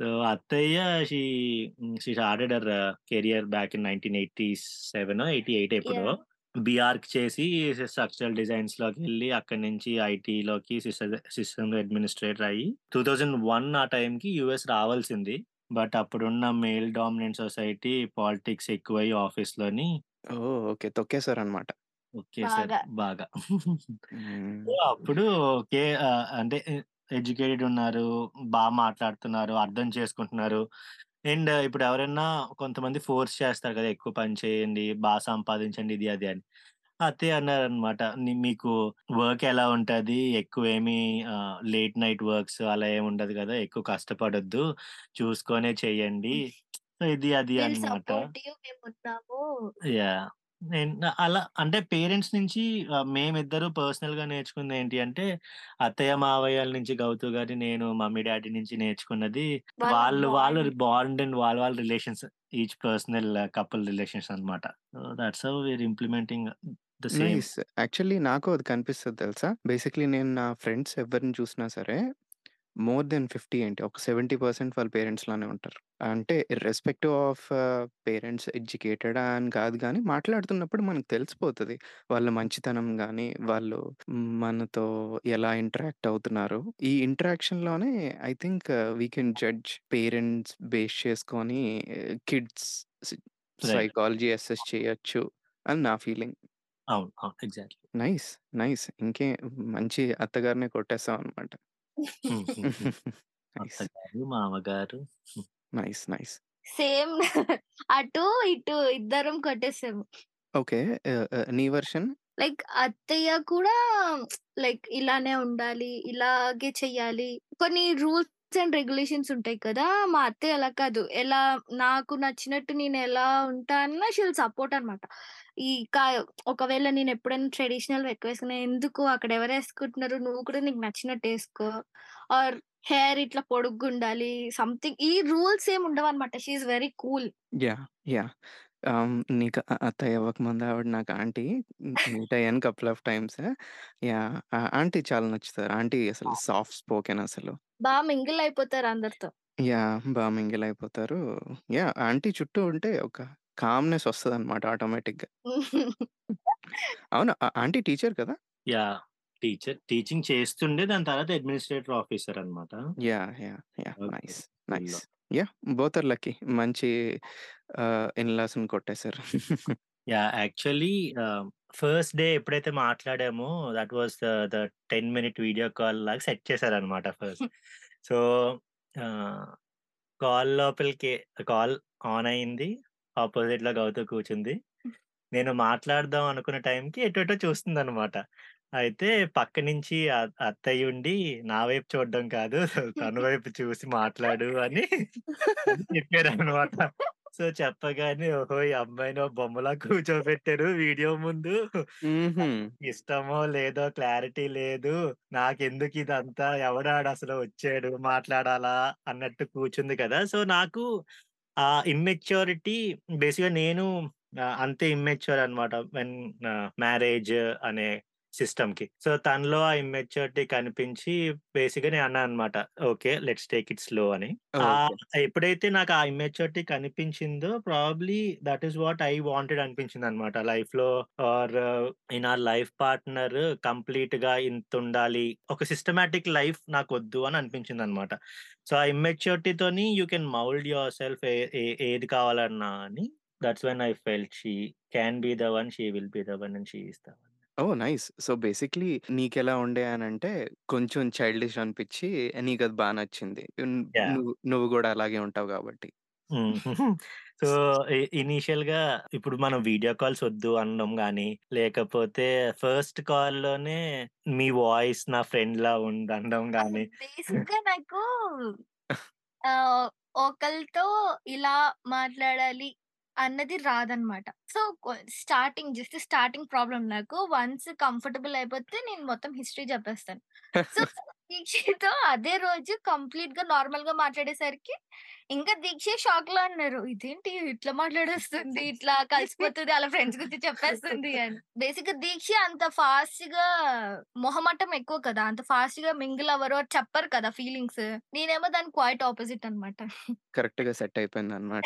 సో, అత్తయ్య she. She started her career back in 1987 88 ఎప్పుడో. యాహ్! బీఆర్క్ చేసి స్ట్రక్చరల్ డిజైన్స్‌లోకెళ్ళి అక్కడి నుంచి ఐటీలోకి సిస్టమ్ అడ్మినిస్ట్రేటర్ అయ్యి 2001 ఆ టైంకి యూఎస్ రావాల్సింది. బట్ అప్పుడున్న మేల్ డామినెంట్ సొసైటీ పాలిటిక్స్ ఎక్కువయ్యి ఆఫీస్‌లోని ఓహ్! ఓకే. తొక్కేసారనమాట. తొక్కేసారు బాగా. బాగా. హ్మ్. సో, అప్పుడు ఓకే. ఆహ్, అంటే ఎ ఎడ్యుకేటెడ్ ఉన్నారు. బా మాట్లాడుతున్నారు. అర్థం చేసుకుంటున్నారు. అండ్ ఇప్పుడు ఎవరైనా కొంతమంది ఫోర్స్ చేస్తారు కదా! ఎక్కువ పని చేయండి, బా సంపాదించండి ఇది అది అని. అత్తయ్య అన్నారనమాట. ని మీకు వర్క్ ఎలా ఉంటది? ఎక్కువేమి ఆహ్, లేట్ నైట్ వర్క్స్ అలా ఏమి ఉండదు గదా! ఎక్కువ కష్టపడొద్దు. చూసుకొనే చేయండి. సో, ఇది అది అనమాట. సపోర్ట్ యూ మేమున్నాము. యాహ్! నేను అలా అంటే పేరెంట్స్ నుంచి ఆహ్, మేమిద్దరు పర్సనల్‌గా నేర్చుకుందేంటి అంటే అత్తయ్య, మావయ్యల నుంచి గౌతు గారి, నేను మమ్మీ, డ్యాడీ నుంచి నేర్చుకున్నది వాళ్ళ వాళ్ళు వాళ్ళ బాండ్. బాండ్ అండ్ వాళ్ళ వాళ్ళ relations each personal couple relations అనమాట. So, that's how we are implementing the same. Nice. Actually నాకు అది కనిపిస్తది తెలుసా? బేసిక్‌లీ నేను నా ఫ్రెండ్స్ ఎవరిని చూసినా సరే మోర్ దెన్ 50 ఏంటి ఒక 70% వాళ్ళ పేరెంట్స్ లానే ఉంటారు. అంటే ఇర్రెస్పెక్టివ్ ఆఫ్ పేరెంట్స్ ఎడ్యుకేటెడా అని కాదు గానీ మాట్లాడుతున్నప్పుడు మనకు తెలిసిపోతది. వాళ్ళ మంచితనం గానీ, వాళ్ళు మనతో ఎలా ఇంటరాక్ట్ అవుతున్నారు. ఈ ఇంటరాక్షన్‌లోనే I think we can judge parents base చేసుకొని kids see right. Psychology assess చేయొచ్చు అని నా ఫీలింగ్. అవును. అవును. ఎగ్జాక్ట్‌లీ. నైస్. నైస్. ఇంకే మంచి అత్తగారినే కొట్టేసావనమాట. హ్మ్. హ్మ్. హ్మ్. నైస్. అత్తగారు, మామగారు. హ్మ్. నైస్. నైస్. సేమ్ అటు, ఇటు ఇద్దరం కొట్టేసాము. ఓకే. ఆహ్, ఆహ్, నీ వెర్షన్? లైక్ అత్తయ్య కూడా లైక్ ఇలానే ఉండాలి. ఇలాగే చెయ్యాలి. కొన్ని రూల్స్ అండ్ రెగ్యులేషన్స్ ఉంటాయి కదా! మా అత్తయ్య అలా కాదు. ఎలా నాకు నచ్చినట్టు నేను ఎలా ఉంటానో షీ విల్ సపోర్ట్ అనమాట. ఈ కా ఒకవేళ నేను ఎప్పుడైనా ట్రెడిషనల్ ఎక్కువేసుకున్నా ఎందుకు అక్కడ ఎవరేసుకుంటున్నారు? నువ్వు కూడా నీకు నచ్చినట్టు ఏసుకో. ఆర్ హెయిర్ ఇట్లా పొడుగ్గుండాలి. సంథింగ్ ఈ రూల్స్ ఏమి ఉండవనమాట. She is very cool. Yeah! Ah, నీకు అత్తయ్య అవ్వకముందు ఆవిడ నాకు ఆంటీ. మీట్ అయ్యాను కపుల్ ఆఫ్ టైమ్స్. ఆ ఆంటీ చాలా నచ్చుతారు. ఆంటీ అసలు సాఫ్ట్ స్పోకెన్ అసలు. బా మింగిల్ అయిపోతారు అందరితో. యాహ్! బా మింగిల్ అయిపోతారు. యాహ్! ఆంటీ చుట్టూ ఉంటే ఒక కామ్‌నెస్ వస్తదనమాట ఆటోమేటిక్‌గా. అవును. ఆ ఆంటీ టీచర్ కదా? యాహ్! టీచర్ టీచింగ్ చేస్తుండే దాని తర్వాత అడ్మినిస్ట్రేటివ్ ఆఫీసర్ అనమాట. Yeah! Yeah! Yeah! Okay. Nice. స్కూల్‌లో. Nice. Yeah! Both are lucky. మంచి ఆహ్, ఇన్‌లాస్‌ని కొట్టేసారు. Yeah! Actually ah, first day ఎప్పుడైతే మాట్లాడామో that was the the 10 minute video call లాగా సెట్ చేశారనమాట ఫస్ట్. సో, ఆహ్, కాల్ లోపలికి కాల్ ఆన్ అయింది. ఆపోజిట్‌లో గౌతు కూర్చుంది. నేను మాట్లాడదాం అనుకున్న టైంకి ఎటెటో చూస్తుందనమాట. అయితే పక్క నుంచి అత్తయ్య ఉండి నా వైపు చూడడం కాదు తన వైపు చూసి మాట్లాడు అని అని చెప్పారనమాట. సో, చెప్పగానే ఓహో! ఈ అమ్మాయిని బొమ్మలా కూర్చోబెట్టారు వీడియో ముందు. ఇష్టమో లేదో క్లారిటీ లేదు. నాకెందుకు ఇదంతా ఎవడాడసలు వచ్చాడు మాట్లాడాలా అన్నట్టు కూర్చుంది కదా! సో, నాకు ఆ ఇమ్మెచ్యూరిటీ బేసిక్‌గా నేను ఆహ్, అంతే ఇమ్మెచ్యూర్ అనమాట. వెన్ ఆహ్, మ్యారేజ్ అనే సిస్టమ్‌కి. సో, తనలో ఆ ఇమ్మెచ్యూరిటీ కనిపించి బేసిక్‌గా నేను అన్నా అనమాట. Okay. Let's take it slow అని. ఎప్పుడైతే నాకు ఆ immaturity కనిపించిందో probably that is what I wanted అనిపించిందనమాట. లైఫ్‌లో or in or life partner కంప్లీట్‌గా ఇంతుండాలి. ఒక సిస్టమాటిక్ లైఫ్ నాకొద్దు అని అనిపించిందనమాట. సో, ఆ ఇమ్మెచ్యూరిటీతోని you can mould yourself ఏది కావాలన్నా అని that's when I felt she can be the one. She will be the one and she is the one. Oh! Nice. So, basically నీకెలా ఉండే అనంటే కొంచెం చైల్డిష్ అనిపిచ్చి నీకది బా నచ్చింది. న్ యాహ్! నువ్వు నువ్వు గూడా అలాగే ఉంటావు గాబట్టి. హ్మ్. సో, ఇ ఇనీషియల్‌గా ఇప్పుడు మనం వీడియో కాల్స్ వద్దు అనడం గాని, లేకపోతే ఫస్ట్ కాల్‌లోనే మీ వాయిస్ నా ఫ్రెండ్‌లా ఉంది అనడం అసలు గాని బేసిక్‌గా నాకు ఆహ్, ఒకళ్ళతో ఇలా మాట్లాడాలి అన్నది రాదనమాట. So, starting just starting problem నాకు. వన్స్ కంఫర్టబుల్ అయిపోతే నేను మొత్తం హిస్టరీ చెప్పేస్తాను. సో, దీక్షిత్‌తో అదే రోజు కంప్లీట్‌గా నార్మల్‌గా మాట్లాడేసరికి ఇంకా దీక్ష షాక్‌లో అన్నారు. ఇదేంటి ఇట్లా మాట్లాడేస్తుంది, ఇట్లా కలిసిపోతుంది, ఆళ్ళ ఫ్రెండ్స్ గురించి చెప్పేస్తుంది అని. బేసిక్‌గా దీక్ష అంత ఫాస్ట్‌గా మొహమాటం ఎక్కువ కదా! అంత ఫాస్ట్‌గా మింగిల్ అవ్వరు, చెప్పరు కదా ఫీలింగ్స్. నేనేమో దానికి క్వైట్ ఆపోజిట్ అనమాట. కరెక్ట్‌గా సెట్ అయిపోయిందనమాట.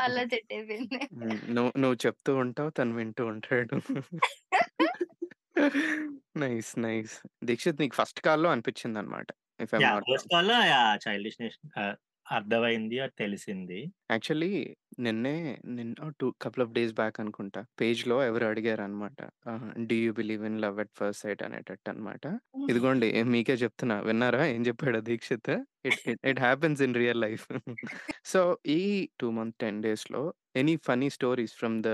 అలా సెట్ అయిపోయింది. నువ్వు నువ్వు చెప్తూ ఉంటావు. తను వింటూ ఉంటాడు. నైస్. నైస్. దీక్షిత్ నీకు ఫస్ట్ కాల్‌లో అనిపించిందనమాట. If I'm yeah! Not first yeah! Childishness ah, అర్థమైంది. అది తెలిసింది. యాక్చువల్లీ నిన్నే నిన్న two couple of days back అనుకుంటా. పేజ్‌లో ఎవరో అడిగారనమాట. ఆహ్, do you believe in love at first sight అనేటట్టు అనమాట. ఇదిగోండి మీకే చెప్తున్నా. విన్నారా ఏం చెప్పాడో Dixit? It it it happens in real life. So, ఈ 2 మంత్ 10 డేస్‌లో any funny stories from the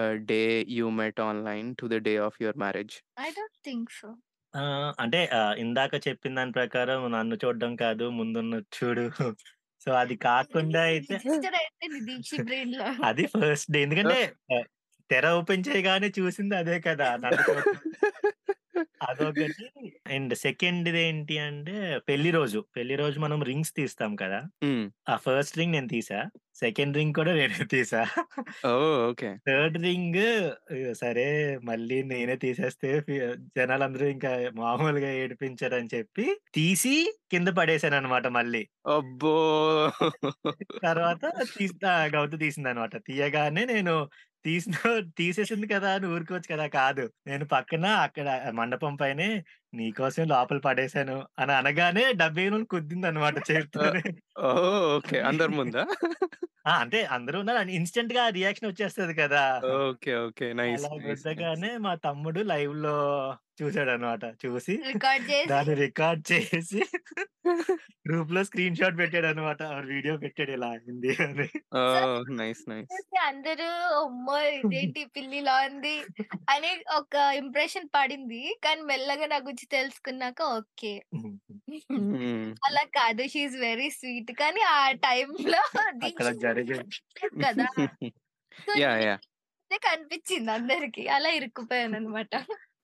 ah, day you met online to the day of your marriage? I don't think so. ఆ! అంటే ఆహ్, ఇందాక చెప్పిన దాని ప్రకారం నన్ను చూడడం కాదు, ముందున్నది చూడు. సో, అది కాకుండా అయితే. అది ఫస్ట్ డే. ఎందుకంటే తెర ఓపెన్ చేయగానే చూసింది అదే కదా! అదొకటి. అండ్ సెకండ్‌దేంటి అంటే పెళ్ళి రోజు. పెళ్ళి రోజు మనం రింగ్స్ తీస్తాం కదా! ఆ ఫస్ట్ రింగ్ నేను తీసా. సెకండ్ రింగ్ కూడా నేనే తీసా. ఓకే. థర్డ్ రింగ్ సరే మళ్ళీ నేనే తీసేస్తే జనాలందరూ ఇంకా మామూలుగా ఏడిపించరని చెప్పి తీసి కింద పడేసాననమాట మళ్ళీ. అబ్బో! తర్వాత తీస్తా గౌతు తీసిందనమాట. తీయగానే నేను తీసిన తీసేసింది కదా! అని ఊరుకోవచ్చు కదా! కాదు. నేను పక్కన అక్కడ మండపం పైనే నీకోసం లోపల పడేసాను అని అనగానే డబ్బేను కుద్దిందనమాట ఆ! చేత్తోనే. ఓహ్! ఓకే. అందరి ముందా? ఆ! అంటే అందరూ ఉన్నారు. ఇన్‌స్టంట్‌గా రియాక్షన్ వచ్చేస్తది కదా! ఓకే. ఓకే. నైస్. అలా నైస్. నైస్. గుద్దగానే మా తమ్ముడు లైవ్‌లో చూసాడనమాట. చూసి రికార్డ్ చేసి దాన్ని రికార్డ్ చేసి గ్రూప్‌లో స్క్రీన్ షాట్ పెట్టాడనమాట. వీడియో పెట్టాడు ఇలా అయింది అని. So, oh! నైస్. నైస్. చూసి అందరూ అమ్మో! ఇదేంటి పిల్ల ఇలా ఉంది అని ఒక ఇంప్రెషన్ పడింది. కానీ మెల్లగా నా గురించి తెలుసుకున్నాక ఓకే. హ్మ్. అలా కాదు. She is very sweet. కానీ ఆ జరిగింది. కదా! కనిపించింది అందరికి. అలా ఇరుక్కుపోయాననమాట.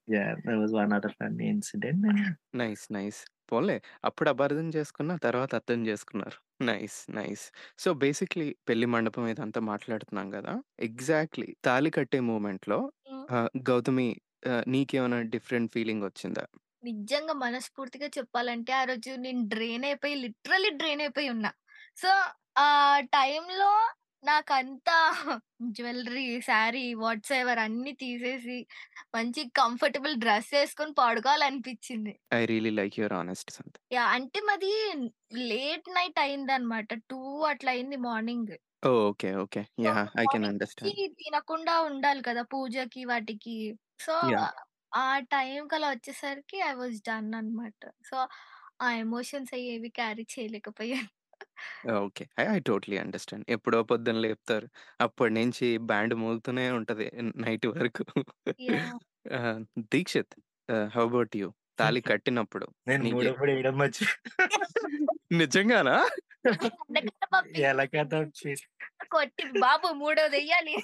Yeah! That was one other funny incident. Nice. Nice. పోన్లే అప్పుడు అపార్థం చేసుకున్న తర్వాత అర్థం చేసుకున్నారు. నైస్. నైస్. సో, బేసిక్‌లీ పెళ్ళి మండపం ఇదంతా మాట్లాడుతున్నాం గదా! ఎగ్జాక్ట్‌లీ తాళి కట్టే మూమెంట్‌లో హ్మ్. ఆహ్, గౌతమి నీకేమైనా డిఫరెంట్ ఫీలింగ్ వచ్చిందా? నిజంగా మనస్ఫూర్తిగా చెప్పాలంటే ఆ రోజు నేను డ్రైన్ అయిపోయి లిటరల్లీ డ్రైన్ అయిపోయి ఉన్నా. సో, ఆ టైమ్‌లో నాకంతా జ్యువెల్లరీ, శారీ వాట్సెవర్ అన్నీ తీసేసి మంచి కంఫర్టబుల్ డ్రెస్ ఏసుకొని పడుకోవాలనిపించింది. I really like your honesty Sant. Yeah! అంటే మాది లేట్ నైట్ అయిందనమాట. 2 అట్లా అయింది morning. Okay. Okay. Yeah! I can understand. తినకుండా ఉండాలి కదా! పూజకి వాటికి. సో! ఆ టైంకి అలా వచ్చేసరికి ఐ వాస్ డన్ అనమాట. సో, ఆ ఎమోషన్స్ అయ్యేవి క్యారీ చేయలేకపోయాను. Okay. I I totally understand. ఎప్పుడో పొద్దున లేపుతారు. అప్పటినుంచి బ్యాండ్ మోగుతూనే ఉంటది నైట్ వరకు. యాహ్! దీక్షిత్ ఆహ్, హౌ అబౌట్ యూ? తాళి కట్టినప్పుడు నేను నీకే మూడప్పుడు ఎయడం మర్చి నిజంగానా? మా పిన్ని కొట్టి బాబు మూడోదెయ్యాలి.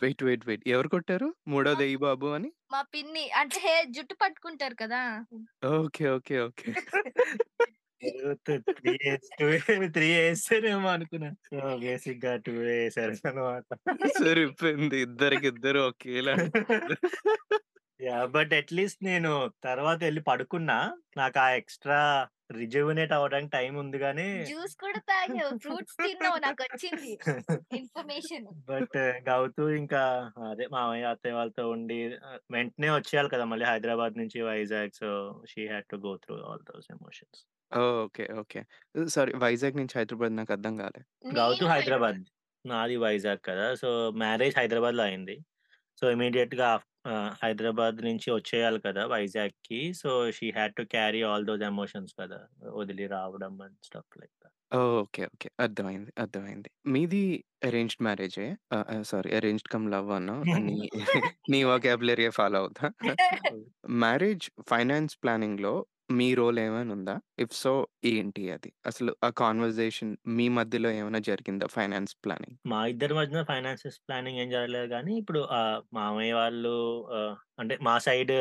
Wait, wait, wait. ఎవరు కొట్టారు? మూడోది ఎయ్యి బాబు అని? మా పిన్ని అంటే హే జుట్టు పట్టుకుంటారు కదా! ఓకే. ఓకే. ఓకే. 3 ఇయర్స్ 3 ఏసారేమో అనుకున్నా. సో, బేసిక్‌గా 2 ఏసారనమాట. సరిపోయింది. ఇద్దరికిద్దరు ఒకేలా యాహ్! బట్ అట్‌లీస్ట్ నేను తర్వాత ఎళ్ళి పడుకున్నా. నాకు ఆ ఎక్స్‌ట్రా రిజువినేట్ అవ్వడానికి టైం ఉంది గానీ జ్యూస్ కూడా తాగావు. ఫ్రూట్స్ తిన్నావు నాకొచ్చింది ఇన్ఫర్మేషన్. బట్ గౌతు ఇంకా అదే మామయ్య, అత్తయ్య వాళ్ళతో ఉండి వెంటనే వచ్చేయాలి కదా! మళ్ళీ హైదరాబాద్ నుంచి Vizag. So, she had to go through all those emotions. Okay. Okay. Sorry Vizag నుంచి హైదరాబాద్ నాకు అర్థం కాలే. గౌతు హైదరాబాద్. నాది వైజాగ్ కదా! సో, మ్యారేజ్ హైదరాబాద్‌లో అయింది. సో, ఇమ్మీడియేట్‌గా హైదరాబాద్ నుంచి వచ్చేయాలి కదా! వైజాగ్‌కి. So, she had to carry all those emotions కదా! వదిలి రావడం and stuff like! Okay. Okay. అర్థమైంది. అర్థమైంది. మీది అరేంజ్డ్ మ్యారేజే? ఆహ్, ఆహ్, సారీ అరేంజ్డ్ కమ్ లవ్ అన్నావు. నీ నీ వొకాబులరీయే ఫాలో అవుతా. మ్యారేజ్ ఫైనాన్స్ ప్లానింగ్‌లో మీ రోల్ ఏమైనా ఉందా? ఇఫ్ సో ఏంటి అది? అసలు ఆ కాన్వర్జేషన్ మీ మధ్యలో ఏమైనా జరిగిందా ఫైనాన్స్ ప్లానింగ్? మా ఇద్దరి మధ్యన ఫైనాన్షియస్ ప్లానింగ్ ఏం జరగలేదు కానీ ఇప్పుడు ఆహ్, మామయ్య వాళ్ళు అంటే మా సైడ్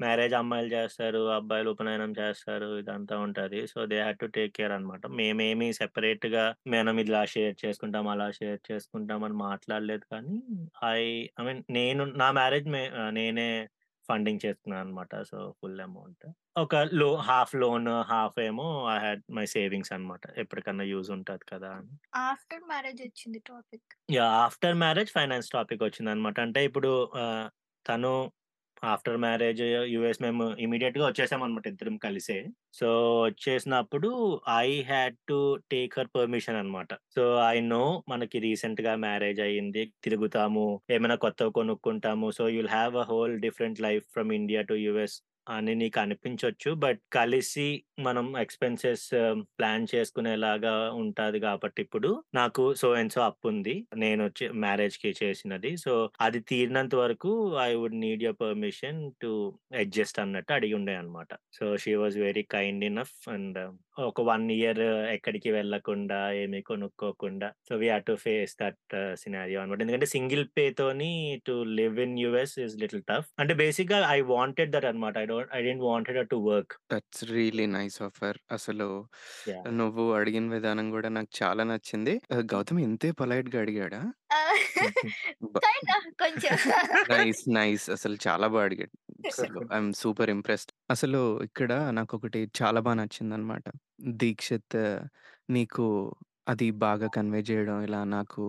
మ్యారేజ్ అమ్మాయిలు చేస్తారు. అబ్బాయిలు ఉపనయనం చేస్తారు. ఇదంతా ఉంటది. So, they had to take care అనమాట. మేమేమి సెపరేట్గా మనం ఇలా షేర్ చేసుకుంటాం, అలా షేర్ చేసుకుంటాం అని మాట్లాడలేదు కానీ, ఐ ఐ మీన్ నేను నా మ్యారేజ్ మే నేనే ఫండింగ్ చేసుకున్నాను అనమాట. So, full amount. ఒక లో హాఫ్ లోన్, హాఫ్ ఏమో ఐ హాడ్ మై సేవింగ్స్ అనమాట. ఎప్పటికన్నా యూజ్ ఉంటది కదా అని. ఆఫ్టర్ మ్యారేజ్ వచ్చింది topic. Yeah! After marriage finance topic వచ్చిందనమాట. అంటే ఇప్పుడు తను ఆఫ్టర్ మ్యారేజ్ యుఎస్ మేము ఇమిడియట్గా వచ్చేసాం అనమాట ఇద్దరం కలిసే. So, వచ్చేసినప్పుడు I had to take her permission అనమాట. సో, ఐ నో మనకి రీసెంట్గా మ్యారేజ్ అయింది. తిరుగుతాము. ఏమైనా కొత్తవి కొనుక్కుంటాము. So, you'll have a whole different life from India to US అని నీకు అనిపించొచ్చు. బట్ కలిసి మనం ఎక్స్‌పెన్సెస్ ప్లాన్ చేసుకునేలాగా ఉంటది కాబట్టి ఇప్పుడు నాకు సో అండ్ సో అప్పు ఉంది నేను మ్యారేజ్కి చేసినది. సో, అది తీరినంత వరకు I would need your permission to adjust అన్నట్టు అడిగి ఉండే అనమాట. So, she was very kind enough and ఒక వన్ ఇయర్ ఎక్కడికి వెళ్ళకుండా, ఏమి కొనుక్కోకుండా so, we had to face that scenario అనమాట. ఎందుకంటే సింగిల్ పే తోని to live in US is little tough. అంటే బేసిక్గా ఐ వాంటెడ్ దట్ అనమాట. I don't I didn't wanted to work. That's really nice of her. అసలు! నువ్వు అడిగిన విధానం గూడా నాకు చాలా నచ్చింది. గౌతమ్ ఇంతే అడిగాడా? కైండ్ ఆఫ్ కొంచెం. నైస్. నైస్. అసలు చాలా బా అడిగాడు. అసలు ఐ యామ్ సూపర్ ఇంప్రెస్డ్. అసలు ఇక్కడ నాకొకటి చాలా బా నచ్చిందనమాట. దీక్షిత్ నీకు అది బాగా కన్వే చేయడం, ఇలా నాకు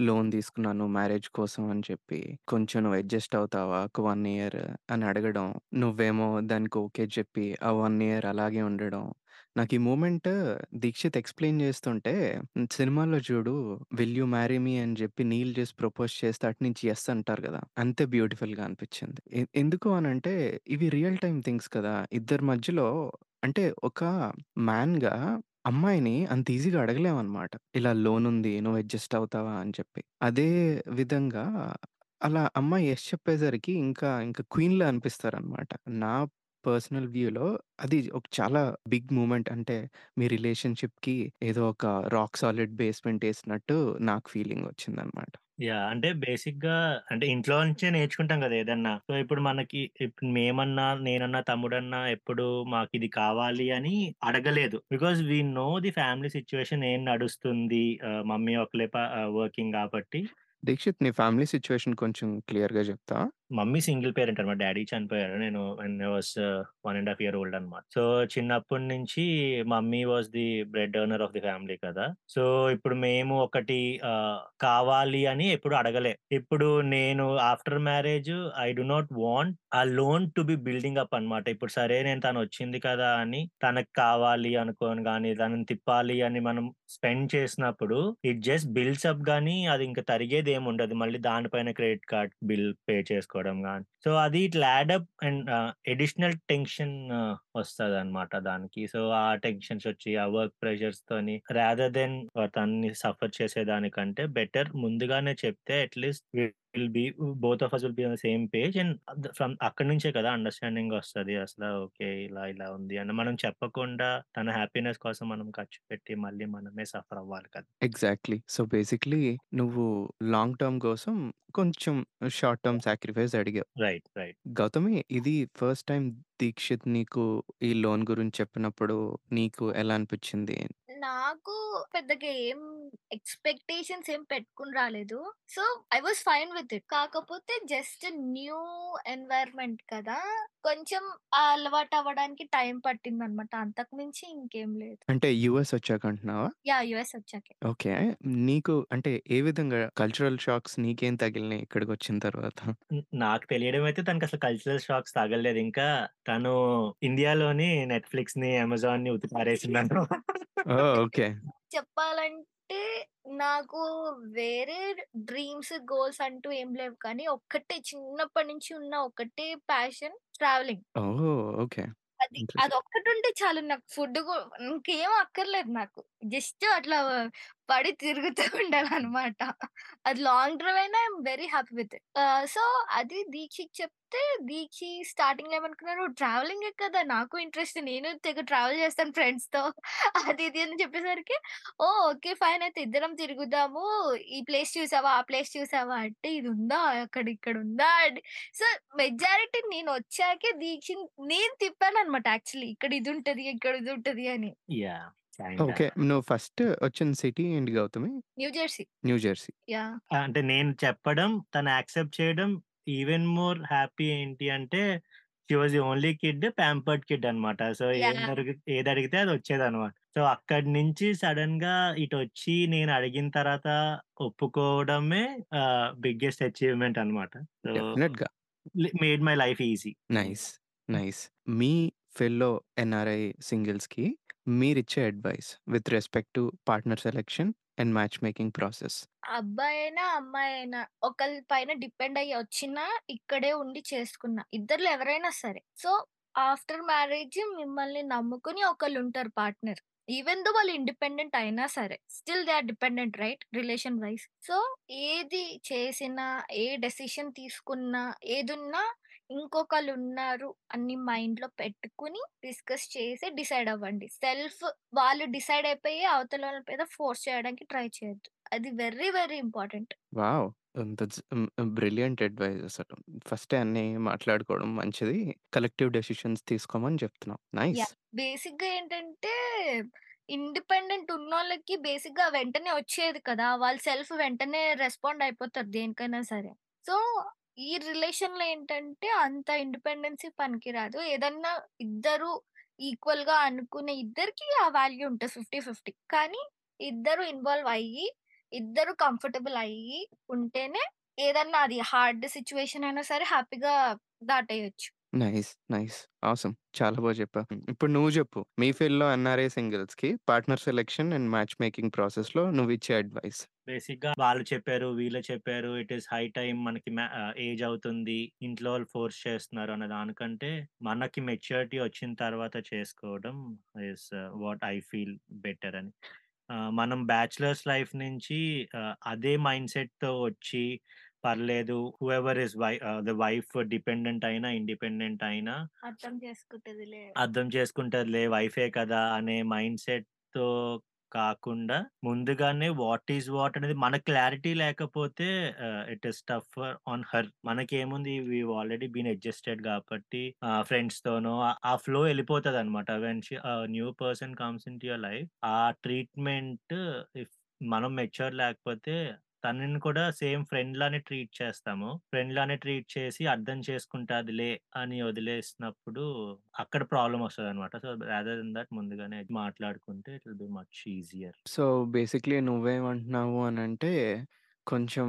లోన్ తీసుకున్నాను మ్యారేజ్ కోసం అని చెప్పి, కొంచెం నువ్వు అడ్జస్ట్ అవుతావా? ఒక 1 ఇయర్ అని అడగడం. నువ్వేమో దానికి ఓకే చెప్పి, ఆ 1 ఇయర్ అలాగే ఉండడం. నాకు ఈ మూమెంట్ దీక్షిత్ ఎక్స్‌ప్లెయిన్ చేస్తుంటే సినిమాలో చూడు 'విల్ యూ మ్యారీ మీ' అని చెప్పి నీల్ చేసి ప్రపోజ్ చేస్తే అటు నుంచి యెస్ అంటారు కదా అంతే బ్యూటిఫుల్‌గా అనిపించింది. ఎ ఎందుకు అనంటే ఇవి రియల్ టైమ్ థింగ్స్ కదా! ఇద్దరి మధ్యలో అంటే ఒక మ్యాన్‌గా అమ్మాయిని అంత ఈజీగా అడగలేమనమాట. ఇలా లోన్ ఉంది. నువ్వు అడ్జస్ట్ అవుతావా? అని చెప్పి. అదే విధంగా అలా అమ్మాయి యెస్ చెప్పేసరికి ఇంకా ఇంకా క్వీన్‌లా అనిపిస్తారనమాట. నా పర్సనల్ వ్యూలో అది ఒక చాలా బిగ్ మూమెంట్. అంటే మీ రిలేషన్‌షిప్‌కి ఏదో ఒక రాక్ సాలిడ్ బేస్‌మెంట్ ఏసినట్టు నాకు ఫీలింగ్ వచ్చిందనమాట. యాహ్! అంటే బేసిక్‌గా అంటే ఇంట్లో నుంచే నేర్చుకుంటాం గదా! ఏదన్నా. సో, ఇప్పుడు మనకి ఇప్పుడు మేమన్నా, నేనన్నా, తమ్ముడన్నా ఎప్పుడు మాకిది కావాలి అని అడగలేదు. Because we know the family situation ఏం నడుస్తుంది. ఆహ్, మమ్మీ ఒకలే ప ఆహ్, వర్కింగ్ కాబట్టి దీక్షిత్ నీ ఫ్యామిలీ సిట్యుయేషన్ కొంచెం క్లియర్‌గా చెప్తావా? మమ్మీ సింగిల్ పేరెంట్ అనమాట. డాడీ చనిపోయారు. నేను when I was 1 ½ year old అనమాట. సో, చిన్నప్పటి నుంచి mummy was the bread earner of the family కదా! సో, ఇప్పుడు మేము ఒకటి కావాలి అని ఎప్పుడు అడగలే. ఇప్పుడు నేను after marriage I do not want a loan to be building up అనమాట. ఇప్పుడు సరే నేను తను వచ్చింది కదా! అని తనకు కావాలి అనుకోని గాని, తనని తిప్పాలి అని మనం స్పెండ్ చేసినప్పుడు ఇట్ జస్ట్ బిల్స్ అప్ గానీ అది ఇంకా తరిగేది ఏమి ఉండదు మళ్ళీ దానిపైన క్రెడిట్ కార్డ్ బిల్ పే చేసుకోవడం గాని. సో, అది ఇట్లా add up and additional tension tension అనమాట దానికి. సో, ఆ టెన్షన్స్ వచ్చి, ఆ వర్క్ ప్రెషర్స్‌తోని రాదర్ దెన్ తనని సఫర్ చేసేదానికంటే బెటర్ ముందుగానే చెప్తే at least will be both of us will be on the same page and from అక్కడి నుంచే కదా అండర్‌స్టాండింగ్ వస్తది. అసల ఓకే. ఇలా ఇలా ఉంది అని మనం చెప్పకుండా తన హ్యాపీనెస్ కోసం మనం ఖర్చు పెట్టి మళ్ళీ మనమే సఫర్ అవ్వాలి కదా! ఎగ్జాక్ట్‌లీ. సో, బేసిక్‌లీ నువ్వు లాంగ్ టర్మ్ కోసం కొంచెం షార్ట్ టర్మ్ సాక్రిఫైస్ అడిగావు. రైట్. రైట్. గౌతమి ఇది ఫస్ట్ టైమ్ దీక్షిత్ నీకు ఈ లోన్ గురించి చెప్పినప్పుడు నీకు ఎలా అనిపించింది? నాకు పెద్దగా ఏం ఎక్స్‌పెక్టేషన్స్ ఏం పెట్టుకొని రాలేదు. So, I was fine with it. కాకపోతే జస్ట్ న్యూ ఎన్వైర్న్‌మెంట్ కదా! కొంచెం అలవాటు అవ్వడానికి టైం పట్టిందనమాట. అంతకు మించి ఇంకేం లేదు. అంటే యూఎస్ వచ్చాక అంటున్నావా? యాహ్! యూఎస్ వచ్చాకే. ఓకే. నీకు అంటే ఏ విధంగా కల్చరల్ షాక్స్ నీకేం తగిలినాయి ఇక్కడికొచ్చిన తర్వాత? హ్మ్. నాకు తెలియడం అయితే తనకసలు కల్చరల్ షాక్స్ తగలలేదు. ఇంకా తను ఇండియాలోని నెట్‌ఫ్లిక్స్‌ని, అమెజాన్‌ని ఉతికి పారేసిందను. ఓహ్! ఓకే. చెప్పాలంటే నాకు వేరే డ్రీమ్స్, గోల్స్ అంటూ ఏం లేవు కానీ ఒక్కటే చిన్నప్పటి నుంచి ఉన్న ఒకటే ప్యాషన్ ట్రావెలింగ్. ఓకే. అది ఇంట్రెస్టింగ్. అదొక్కటుంటే చాలు నాకు ఫుడ్ ఇంకేం అక్కర్లేదు నాకు. జస్ట్ అట్లా పడి తిరుగుతూ ఉండాలన్నమాట అది లాంగ్ డ్రైవ్ అయినా I'm very happy with it. So, అది దీక్షికి చెప్తే దీక్షి స్టార్టింగ్ ఏమనుకున్నారు ట్రావెలింగ్ కదా! నాకు ఇంట్రెస్ట్ నేను తెగ ట్రావెల్ చేస్తాను ఫ్రెండ్స్తో అది ఇది అని చెప్పేసరికి ఓ ఓకే. ఫైన్ అయితే ఇద్దరం తిరుగుదాము. ఈ ప్లేస్ చూసావా? ఆ ప్లేస్ చూసావా? అంటే ఇది ఉందా? అక్కడ ఇక్కడ ఉందా? అని సో, మెజారిటీ నేను వచ్చాకే దీక్ష నేను తిప్పాను అనమాట యాక్చువల్లీ. ఇక్కడ ఇది ఉంటది. ఇక్కడ ఇది ఉంటది అని. ఓకే. నువ్వు ఫస్ట్ వచ్చిన సిటీ ఏంటి Gautami? New Jersey. New Jersey. Yeah! ఆ! అంటే నేను చెప్పడం, తను యాక్సెప్ట్ చేయడం ఈవెన్ మోర్ హ్యాపీ ఏంటి అంటే she was the only kid pampered kid అన్నమాట. సో, ఏం యాహ్! అడిగి ఏదడిగితే అది వచ్చేదన్నమాట. సో, అక్కడి నుంచి సడెన్‌గా ఇటొచ్చి నేను అడిగిన తర్వాత ఒప్పుకోవడమే ఆహ్, బిగ్గెస్ట్ అచీవ్‌మెంట్ అన్నమాట. సో, డెఫినిట్‌గా. లి made my life easy. Nice. Nice. Me fellow NRI సింగిల్స్‌కి మీరిచ్చే advice with respect to partner selection and match making process. అబ్బాయినా అమ్మాయినా ఒకరి పైన డిపెండ్ అయ్యి వచ్చినా, ఇక్కడే ఉండి చేసుకున్నా. ఇద్దరు ఎవరైనా సరే. సో, ఆఫ్టర్ మ్యారేజ్ మిమ్మల్ని నమ్ముకుని ఒకళ్ళు ఉంటారు పార్ట్నర్. ఈవెన్ దో వాళ్ళు ఇండిపెండెంట్ అయినా సరే. Still they are dependent right? Relation wise so, ఏది చేసినా, ఏ డెసిషన్ తీసుకున్నా, ఏదున్నా ఇంకొకళ్ళున్నారు అని మైండ్‌లో పెట్టుకొని డిస్కస్ చేసి డిసైడ్ అవ్వండి. సెల్ఫ్ వాళ్ళు డిసైడ్ అయిపోయి అవతల వాళ్ళ మీద ఫోర్స్ చేయడానికి ట్రై చేయొద్దు. అది వెరీ వెరీ ఇంపార్టెంట్. వావ్! అంత. బ్రిలియంట్ అడ్వైస్ అసలు. ఫస్టే అన్నీ మాట్లాడుకోవడం మంచిది. కలెక్టివ్ డెసిషన్స్ తీసుకోమని చెప్తున్నావు. నైస్. యాహ్! బేసిక్‌గా ఏంటంటే ఇండిపెండెంట్ ఉన్నోళ్ళకి బేసిక్‌గా వెంటనే వచ్చేది కదా! వాళ్ళు సెల్ఫ్ వెంటనే రెస్పాండ్ అయిపోతారు దేనికైనా సరే. సో, ఈ రిలేషన్‌లో ఏంటంటే అంత ఇండిపెండెన్సీ పనికిరాదు. ఏదన్నా ఇద్దరు ఈక్వల్గా అనుకునే ఇద్దరికి ఆ వాల్యూ ఉంటుంది ఫిఫ్టీ ఫిఫ్టీ కానీ ఇద్దరు ఇన్వాల్వ్ అయ్యి, ఇద్దరు కంఫర్టబుల్ అయ్యి ఉంటేనే ఏదన్నా అది హార్డ్ సిచ్యువేషన్ అయినా సరే హ్యాపీగా దాటేయొచ్చు. నైస్. నైస్. ఆసమ్. చాలా బాగా చెప్పా ఇప్పుడు నువ్వు చెప్పు. మీ ఫీల్డ్లో NRI సింగిల్స్కి partner selection and match making ప్రాసెస్‌లో నువ్విచ్చే అడ్వైస్. బేసిక్‌గా వాళ్ళు చెప్పారు, వీళ్ళు చెప్పారు. ఇట్ ఈస్ హై టైమ్ మనకి ఏజ్ అవుతుంది. ఇంట్లో వాళ్ళు ఫోర్స్ చేస్తున్నారు అన్న దానికంటే మనకి మెచ్యూరిటీ వచ్చిన తర్వాత చేసుకోవడం is what I feel better అని. మనం బ్యాచిలర్స్ లైఫ్ నుంచి అదే మైండ్‌సెట్‌తో వచ్చి పర్లేదు whoever is why ah, the wife dependent అయినా, ఇండిపెండెంట్ అయినా అర్థం చేసుకుంటదిలే. అర్థం చేసుకుంటదిలే వైఫే కదా! అనే మైండ్‌సెట్‌తో కాకుండా ముందుగానే వాట్ ఈస్ వాట్ అనేది మన క్లారిటీ లేకపోతే it is tough on her. మనకేముంది we already been adjusted కాబట్టి ఫ్రెండ్స్ తోనో ఆ flow ఎళ్ళిపోతదన్నమాట. When new person comes in your life ఆ ట్రీట్‌మెంట్ ఇఫ్ మనం మెచ్యూర్ లేకపోతే తనని కూడా సేమ్ ఫ్రెండ్ లానే ట్రీట్ చేస్తాము. ఫ్రెండ్ లానే ట్రీట్ చేసి అర్థం చేసుకుంటాదిలే అని వదిలేసినప్పుడు అక్కడ ప్రాబ్లమ్ అనమాట సో, రాదర్ దెన్ దట్ ముందుగానే మాట్లాడుకుంటే it will be much easier. So, basically నువ్వేమంటున్నావు అని అంటే కొంచెం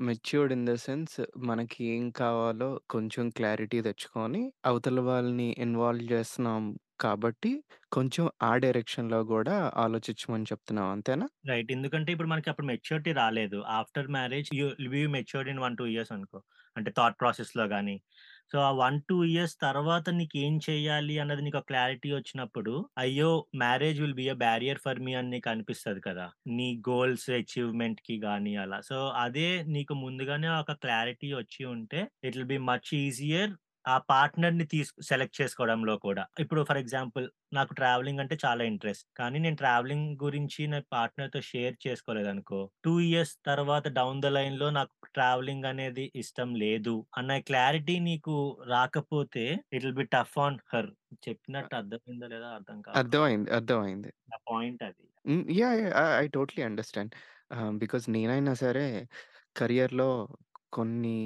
మెచ్యూర్డ్ ఇన్ ద సెన్స్ మనకి ఏం కావాలో కొంచెం క్లారిటీ తెచ్చుకొని అవతల వాళ్ళని ఇన్వాల్వ్ చేస్తున్నాం కాబట్టి కొంచెం ఆ డైరెక్షన్‌లో గూడా ఆలోచించమని చెప్తున్నావు అంతేనా? రైట్. ఎందుకంటే ఇప్పుడు మనకి అప్పుడు మెచ్యూరిటీ రాలేదు. After marriage you will matured in 1, 2 years అనుకో. అంటే థాట్ ప్రాసెస్‌లో గాని. సో, ఆ 1, 2 ఇయర్స్ తర్వాత నీకేం చేయాలి అన్నది నీకు క్లారిటీ వచ్చినప్పుడు అయ్యో! Marriage will be a barrier for me అని నీకు అనిపిస్తది కదా! నీ గోల్స్ అచీవ్‌మెంట్‌కి గాని అలా. సో, అదే నీకు ముందుగానే ఒక క్లారిటీ వచ్చి ఉంటే it will be much easier ఆ పార్ట్నర్‌ని తీస్ సెలెక్ట్ చేసుకోవడంలో కూడా. ఇప్పుడు ఫర్ ఎగ్జాంపుల్ నాకు ట్రావెలింగ్ అంటే చాలా ఇంట్రెస్ట్. కానీ నేను ట్రావెలింగ్ గురించి నా పార్ట్నర్‌తో షేర్ చేసుకోలేదనుకో 2 ఇయర్స్ తర్వాత డౌన్ ద లైన్‌లో నాకు ట్రావెలింగ్ అనేది ఇష్టం లేదు అన్న క్లారిటీ నీకు రాకపోతే it will be tough on her. చెప్పినట్టు అర్థమైందో లేదో అర్థం కావట్లేదు. అర్థమైంది. అర్థమైంది. నా పాయింట్ అది. Yeah! I totally understand. Because నేనైనా సరే కెరియర్‌లో కొన్ని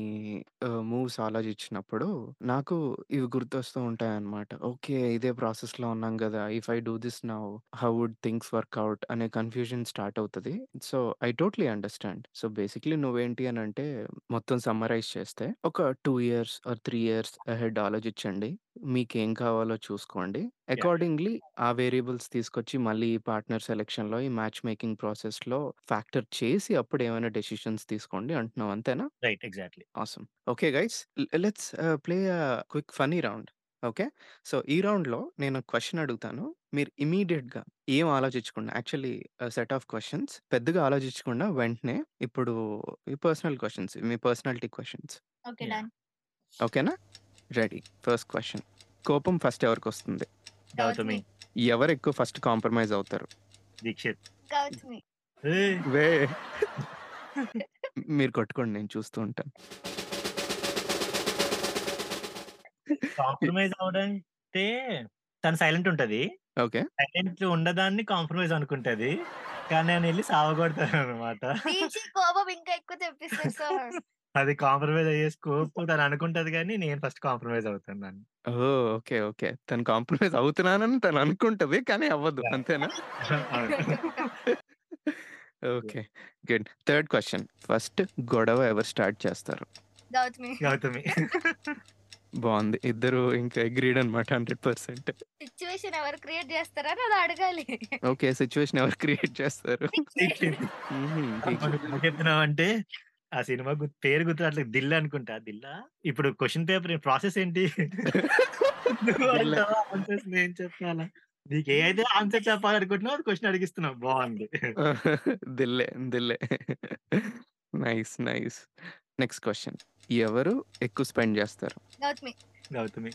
ఆహ్, మూవ్స్ ఆలోచించినప్పుడు నాకు ఇవి గుర్తొస్తూ ఉంటాయన్నమాట. ఓకే. ఇదే ప్రాసెస్‌లో ఉన్నాం గదా! If I do this now how would things work out అనే కన్‌ఫ్యూజన్ స్టార్ట్ అవుతది. So, I totally understand. So, basically నువ్వేంటి అనంటే మొత్తం సమ్మరైజ్ చేస్తే ఒక 2 ఇయర్స్ ఆర్ 3 ఇయర్స్ అహెడ్ ఆలోచించండి. మీకేం కావాలో చూసుకోండి. యాహ్! అకార్డింగ్‌లీ ఆ వేరియబుల్స్ తీసుకొచ్చి మళ్ళీ ఈ పార్ట్నర్ సెలక్షన్‌లో ఈ మ్యాచ్ మేకింగ్ ప్రాసెస్‌లో ఫ్యాక్టర్ చేసి అప్పుడు ఏమైనా డెసిషన్స్ తీసుకోండి అంటున్నావు అంతేనా? Right. Exactly. Awesome. Okay guys let's ah, play a quick funny round. Okay. So, ఈ రౌండ్‌లో నేను క్వెషన్ అడుగుతాను. మీరు ఇమ్మీడియేట్‌గా ఏం ఆలోచించకుండా యాక్చువల్లీ ఆహ్, సెట్ ఆఫ్ క్వెషన్స్ పెద్దగా ఆలోచించకుండా వెంటనే ఇప్పుడు ఈ పర్సనల్ క్వెషన్స్ మీ personality questions. Okay. Yeah! Done. ఓకేనా? రెడీ. First question. కోపం ఫస్ట్ ఎవరికొస్తుంది? గౌతమి. గౌతమి. ఎవరు ఎక్కువ ఫస్ట్ కాంప్రమైజ్ అవుతారు? దీక్షిత్. గౌతమి. వే మీరు కొట్టుకోండి నేను చూస్తూ ఉంటాను. కాంప్రమైజ్ అవ్వడంటే తను సైలెంట్ ఉంటది. ఓకే. సైలెంట్ ఉండదాన్ని కాంప్రమైజ్ అనుకుంటది. కానీ నేనెళ్ళి సావగొడతాననమాట. దీక్షిత్ కోపం ఇంకా ఎక్కువ తెప్పిస్తారు సార్. అది కాంప్రమైజ్ అయ్యే స్కోప్ తను అనుకుంటది గానీ నేను ఫస్ట్ కాంప్రమైజ్ అవుతాను దాన్ని. ఓహ్! ఓకే. ఓకే. తను కాంప్రమైజ్ అవుతున్నానని తను అనుకుంటది. కానీ అవ్వదు. అంతేనా? Okay. Good. Third question. First గొడవ ఎవరు స్టార్ట్ చేస్తారు? గౌతమి. గౌతమి. బావుంది. ఇద్దరు ఇంకా అగ్రీడ్ అనమాట 100%. సిట్యుయేషన్ ఎవరు క్రియేట్ చేస్తారని అది అడగాలి. ఓకే. సిట్యుయేషన్ ఎవరు క్రియేట్ చేస్తారు? దీక్షిత్. ఆ సినిమా పేరు గుర్తురాట్లేదు. 'దిల్' అనుకుంటా. 'దిల్లా'? ఇప్పుడు క్వెషన్ పేపర్ ప్రాసెస్ ఏంటి? ఆన్సర్స్ నేను చెప్పాలా? నీకు ఏదైతే ఆన్సర్ చెప్పాలనుకుంటున్నావో అది క్వెషన్ అడిగిస్తున్నావు. బావుంది. దిల్లే. దిల్లే. నైస్. నైస్. Next question. ఎవరు ఎక్కువ స్పెండ్ చేస్తారు? గౌతమి. గౌతమి.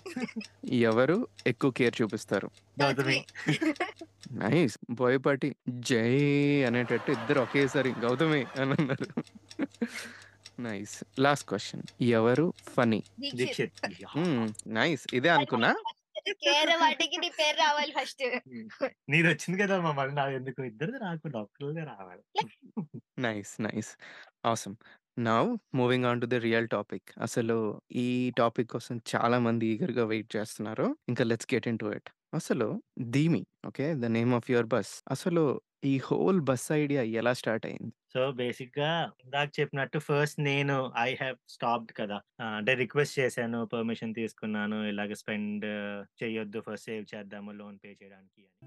ఎవరు ఎక్కువ కేర్ చూపిస్తారు? గౌతమి. నైస్. బోయపాటి జై అనేటట్టు ఇద్దరు ఒకేసారి గౌతమి అని అన్నారు. నైస్. Last question. ఎవరు ఫన్నీ? దీక్షిత్. నైస్. ఇదే అనుకున్నా. కేర్ వాటికి నీ పేరు రావాలి ఫస్ట్. నీదొచ్చింది కదమ్మా! మళ్ళీ నాదెందుకు? ఇద్దరిది రాకుండా ఒక్కళ్ళదే రావాలి. Nice. Nice. Awesome. Now moving on to the real topic. అసలు ఈ టాపిక్ కోసం చాలా మంది ఈగర్‌గా వెయిట్ చేస్తున్నారు. ఇంకా లెట్స్ గెట్ ఇంటూ ఇట్. అసలు 'Dhimi' okay. The name of your bus. అసలు ఈ హోల్ బస్ ఐడియా ఎలా స్టార్ట్ అయింది? సో, బేసిక్‌గా ఇందాక చెప్పినట్టు ఫస్ట్ నేను ఐ హావ్ స్టాప్డ్ కదా! ఆహ్, అంటే రిక్వెస్ట్ చేశాను. పర్మిషన్ తీసుకున్నాను. ఇలాగ స్పెండ్ చేయొద్దు. ఫస్ట్ సేవ్ చేద్దాము లోన్ పే చేయడానికి అని.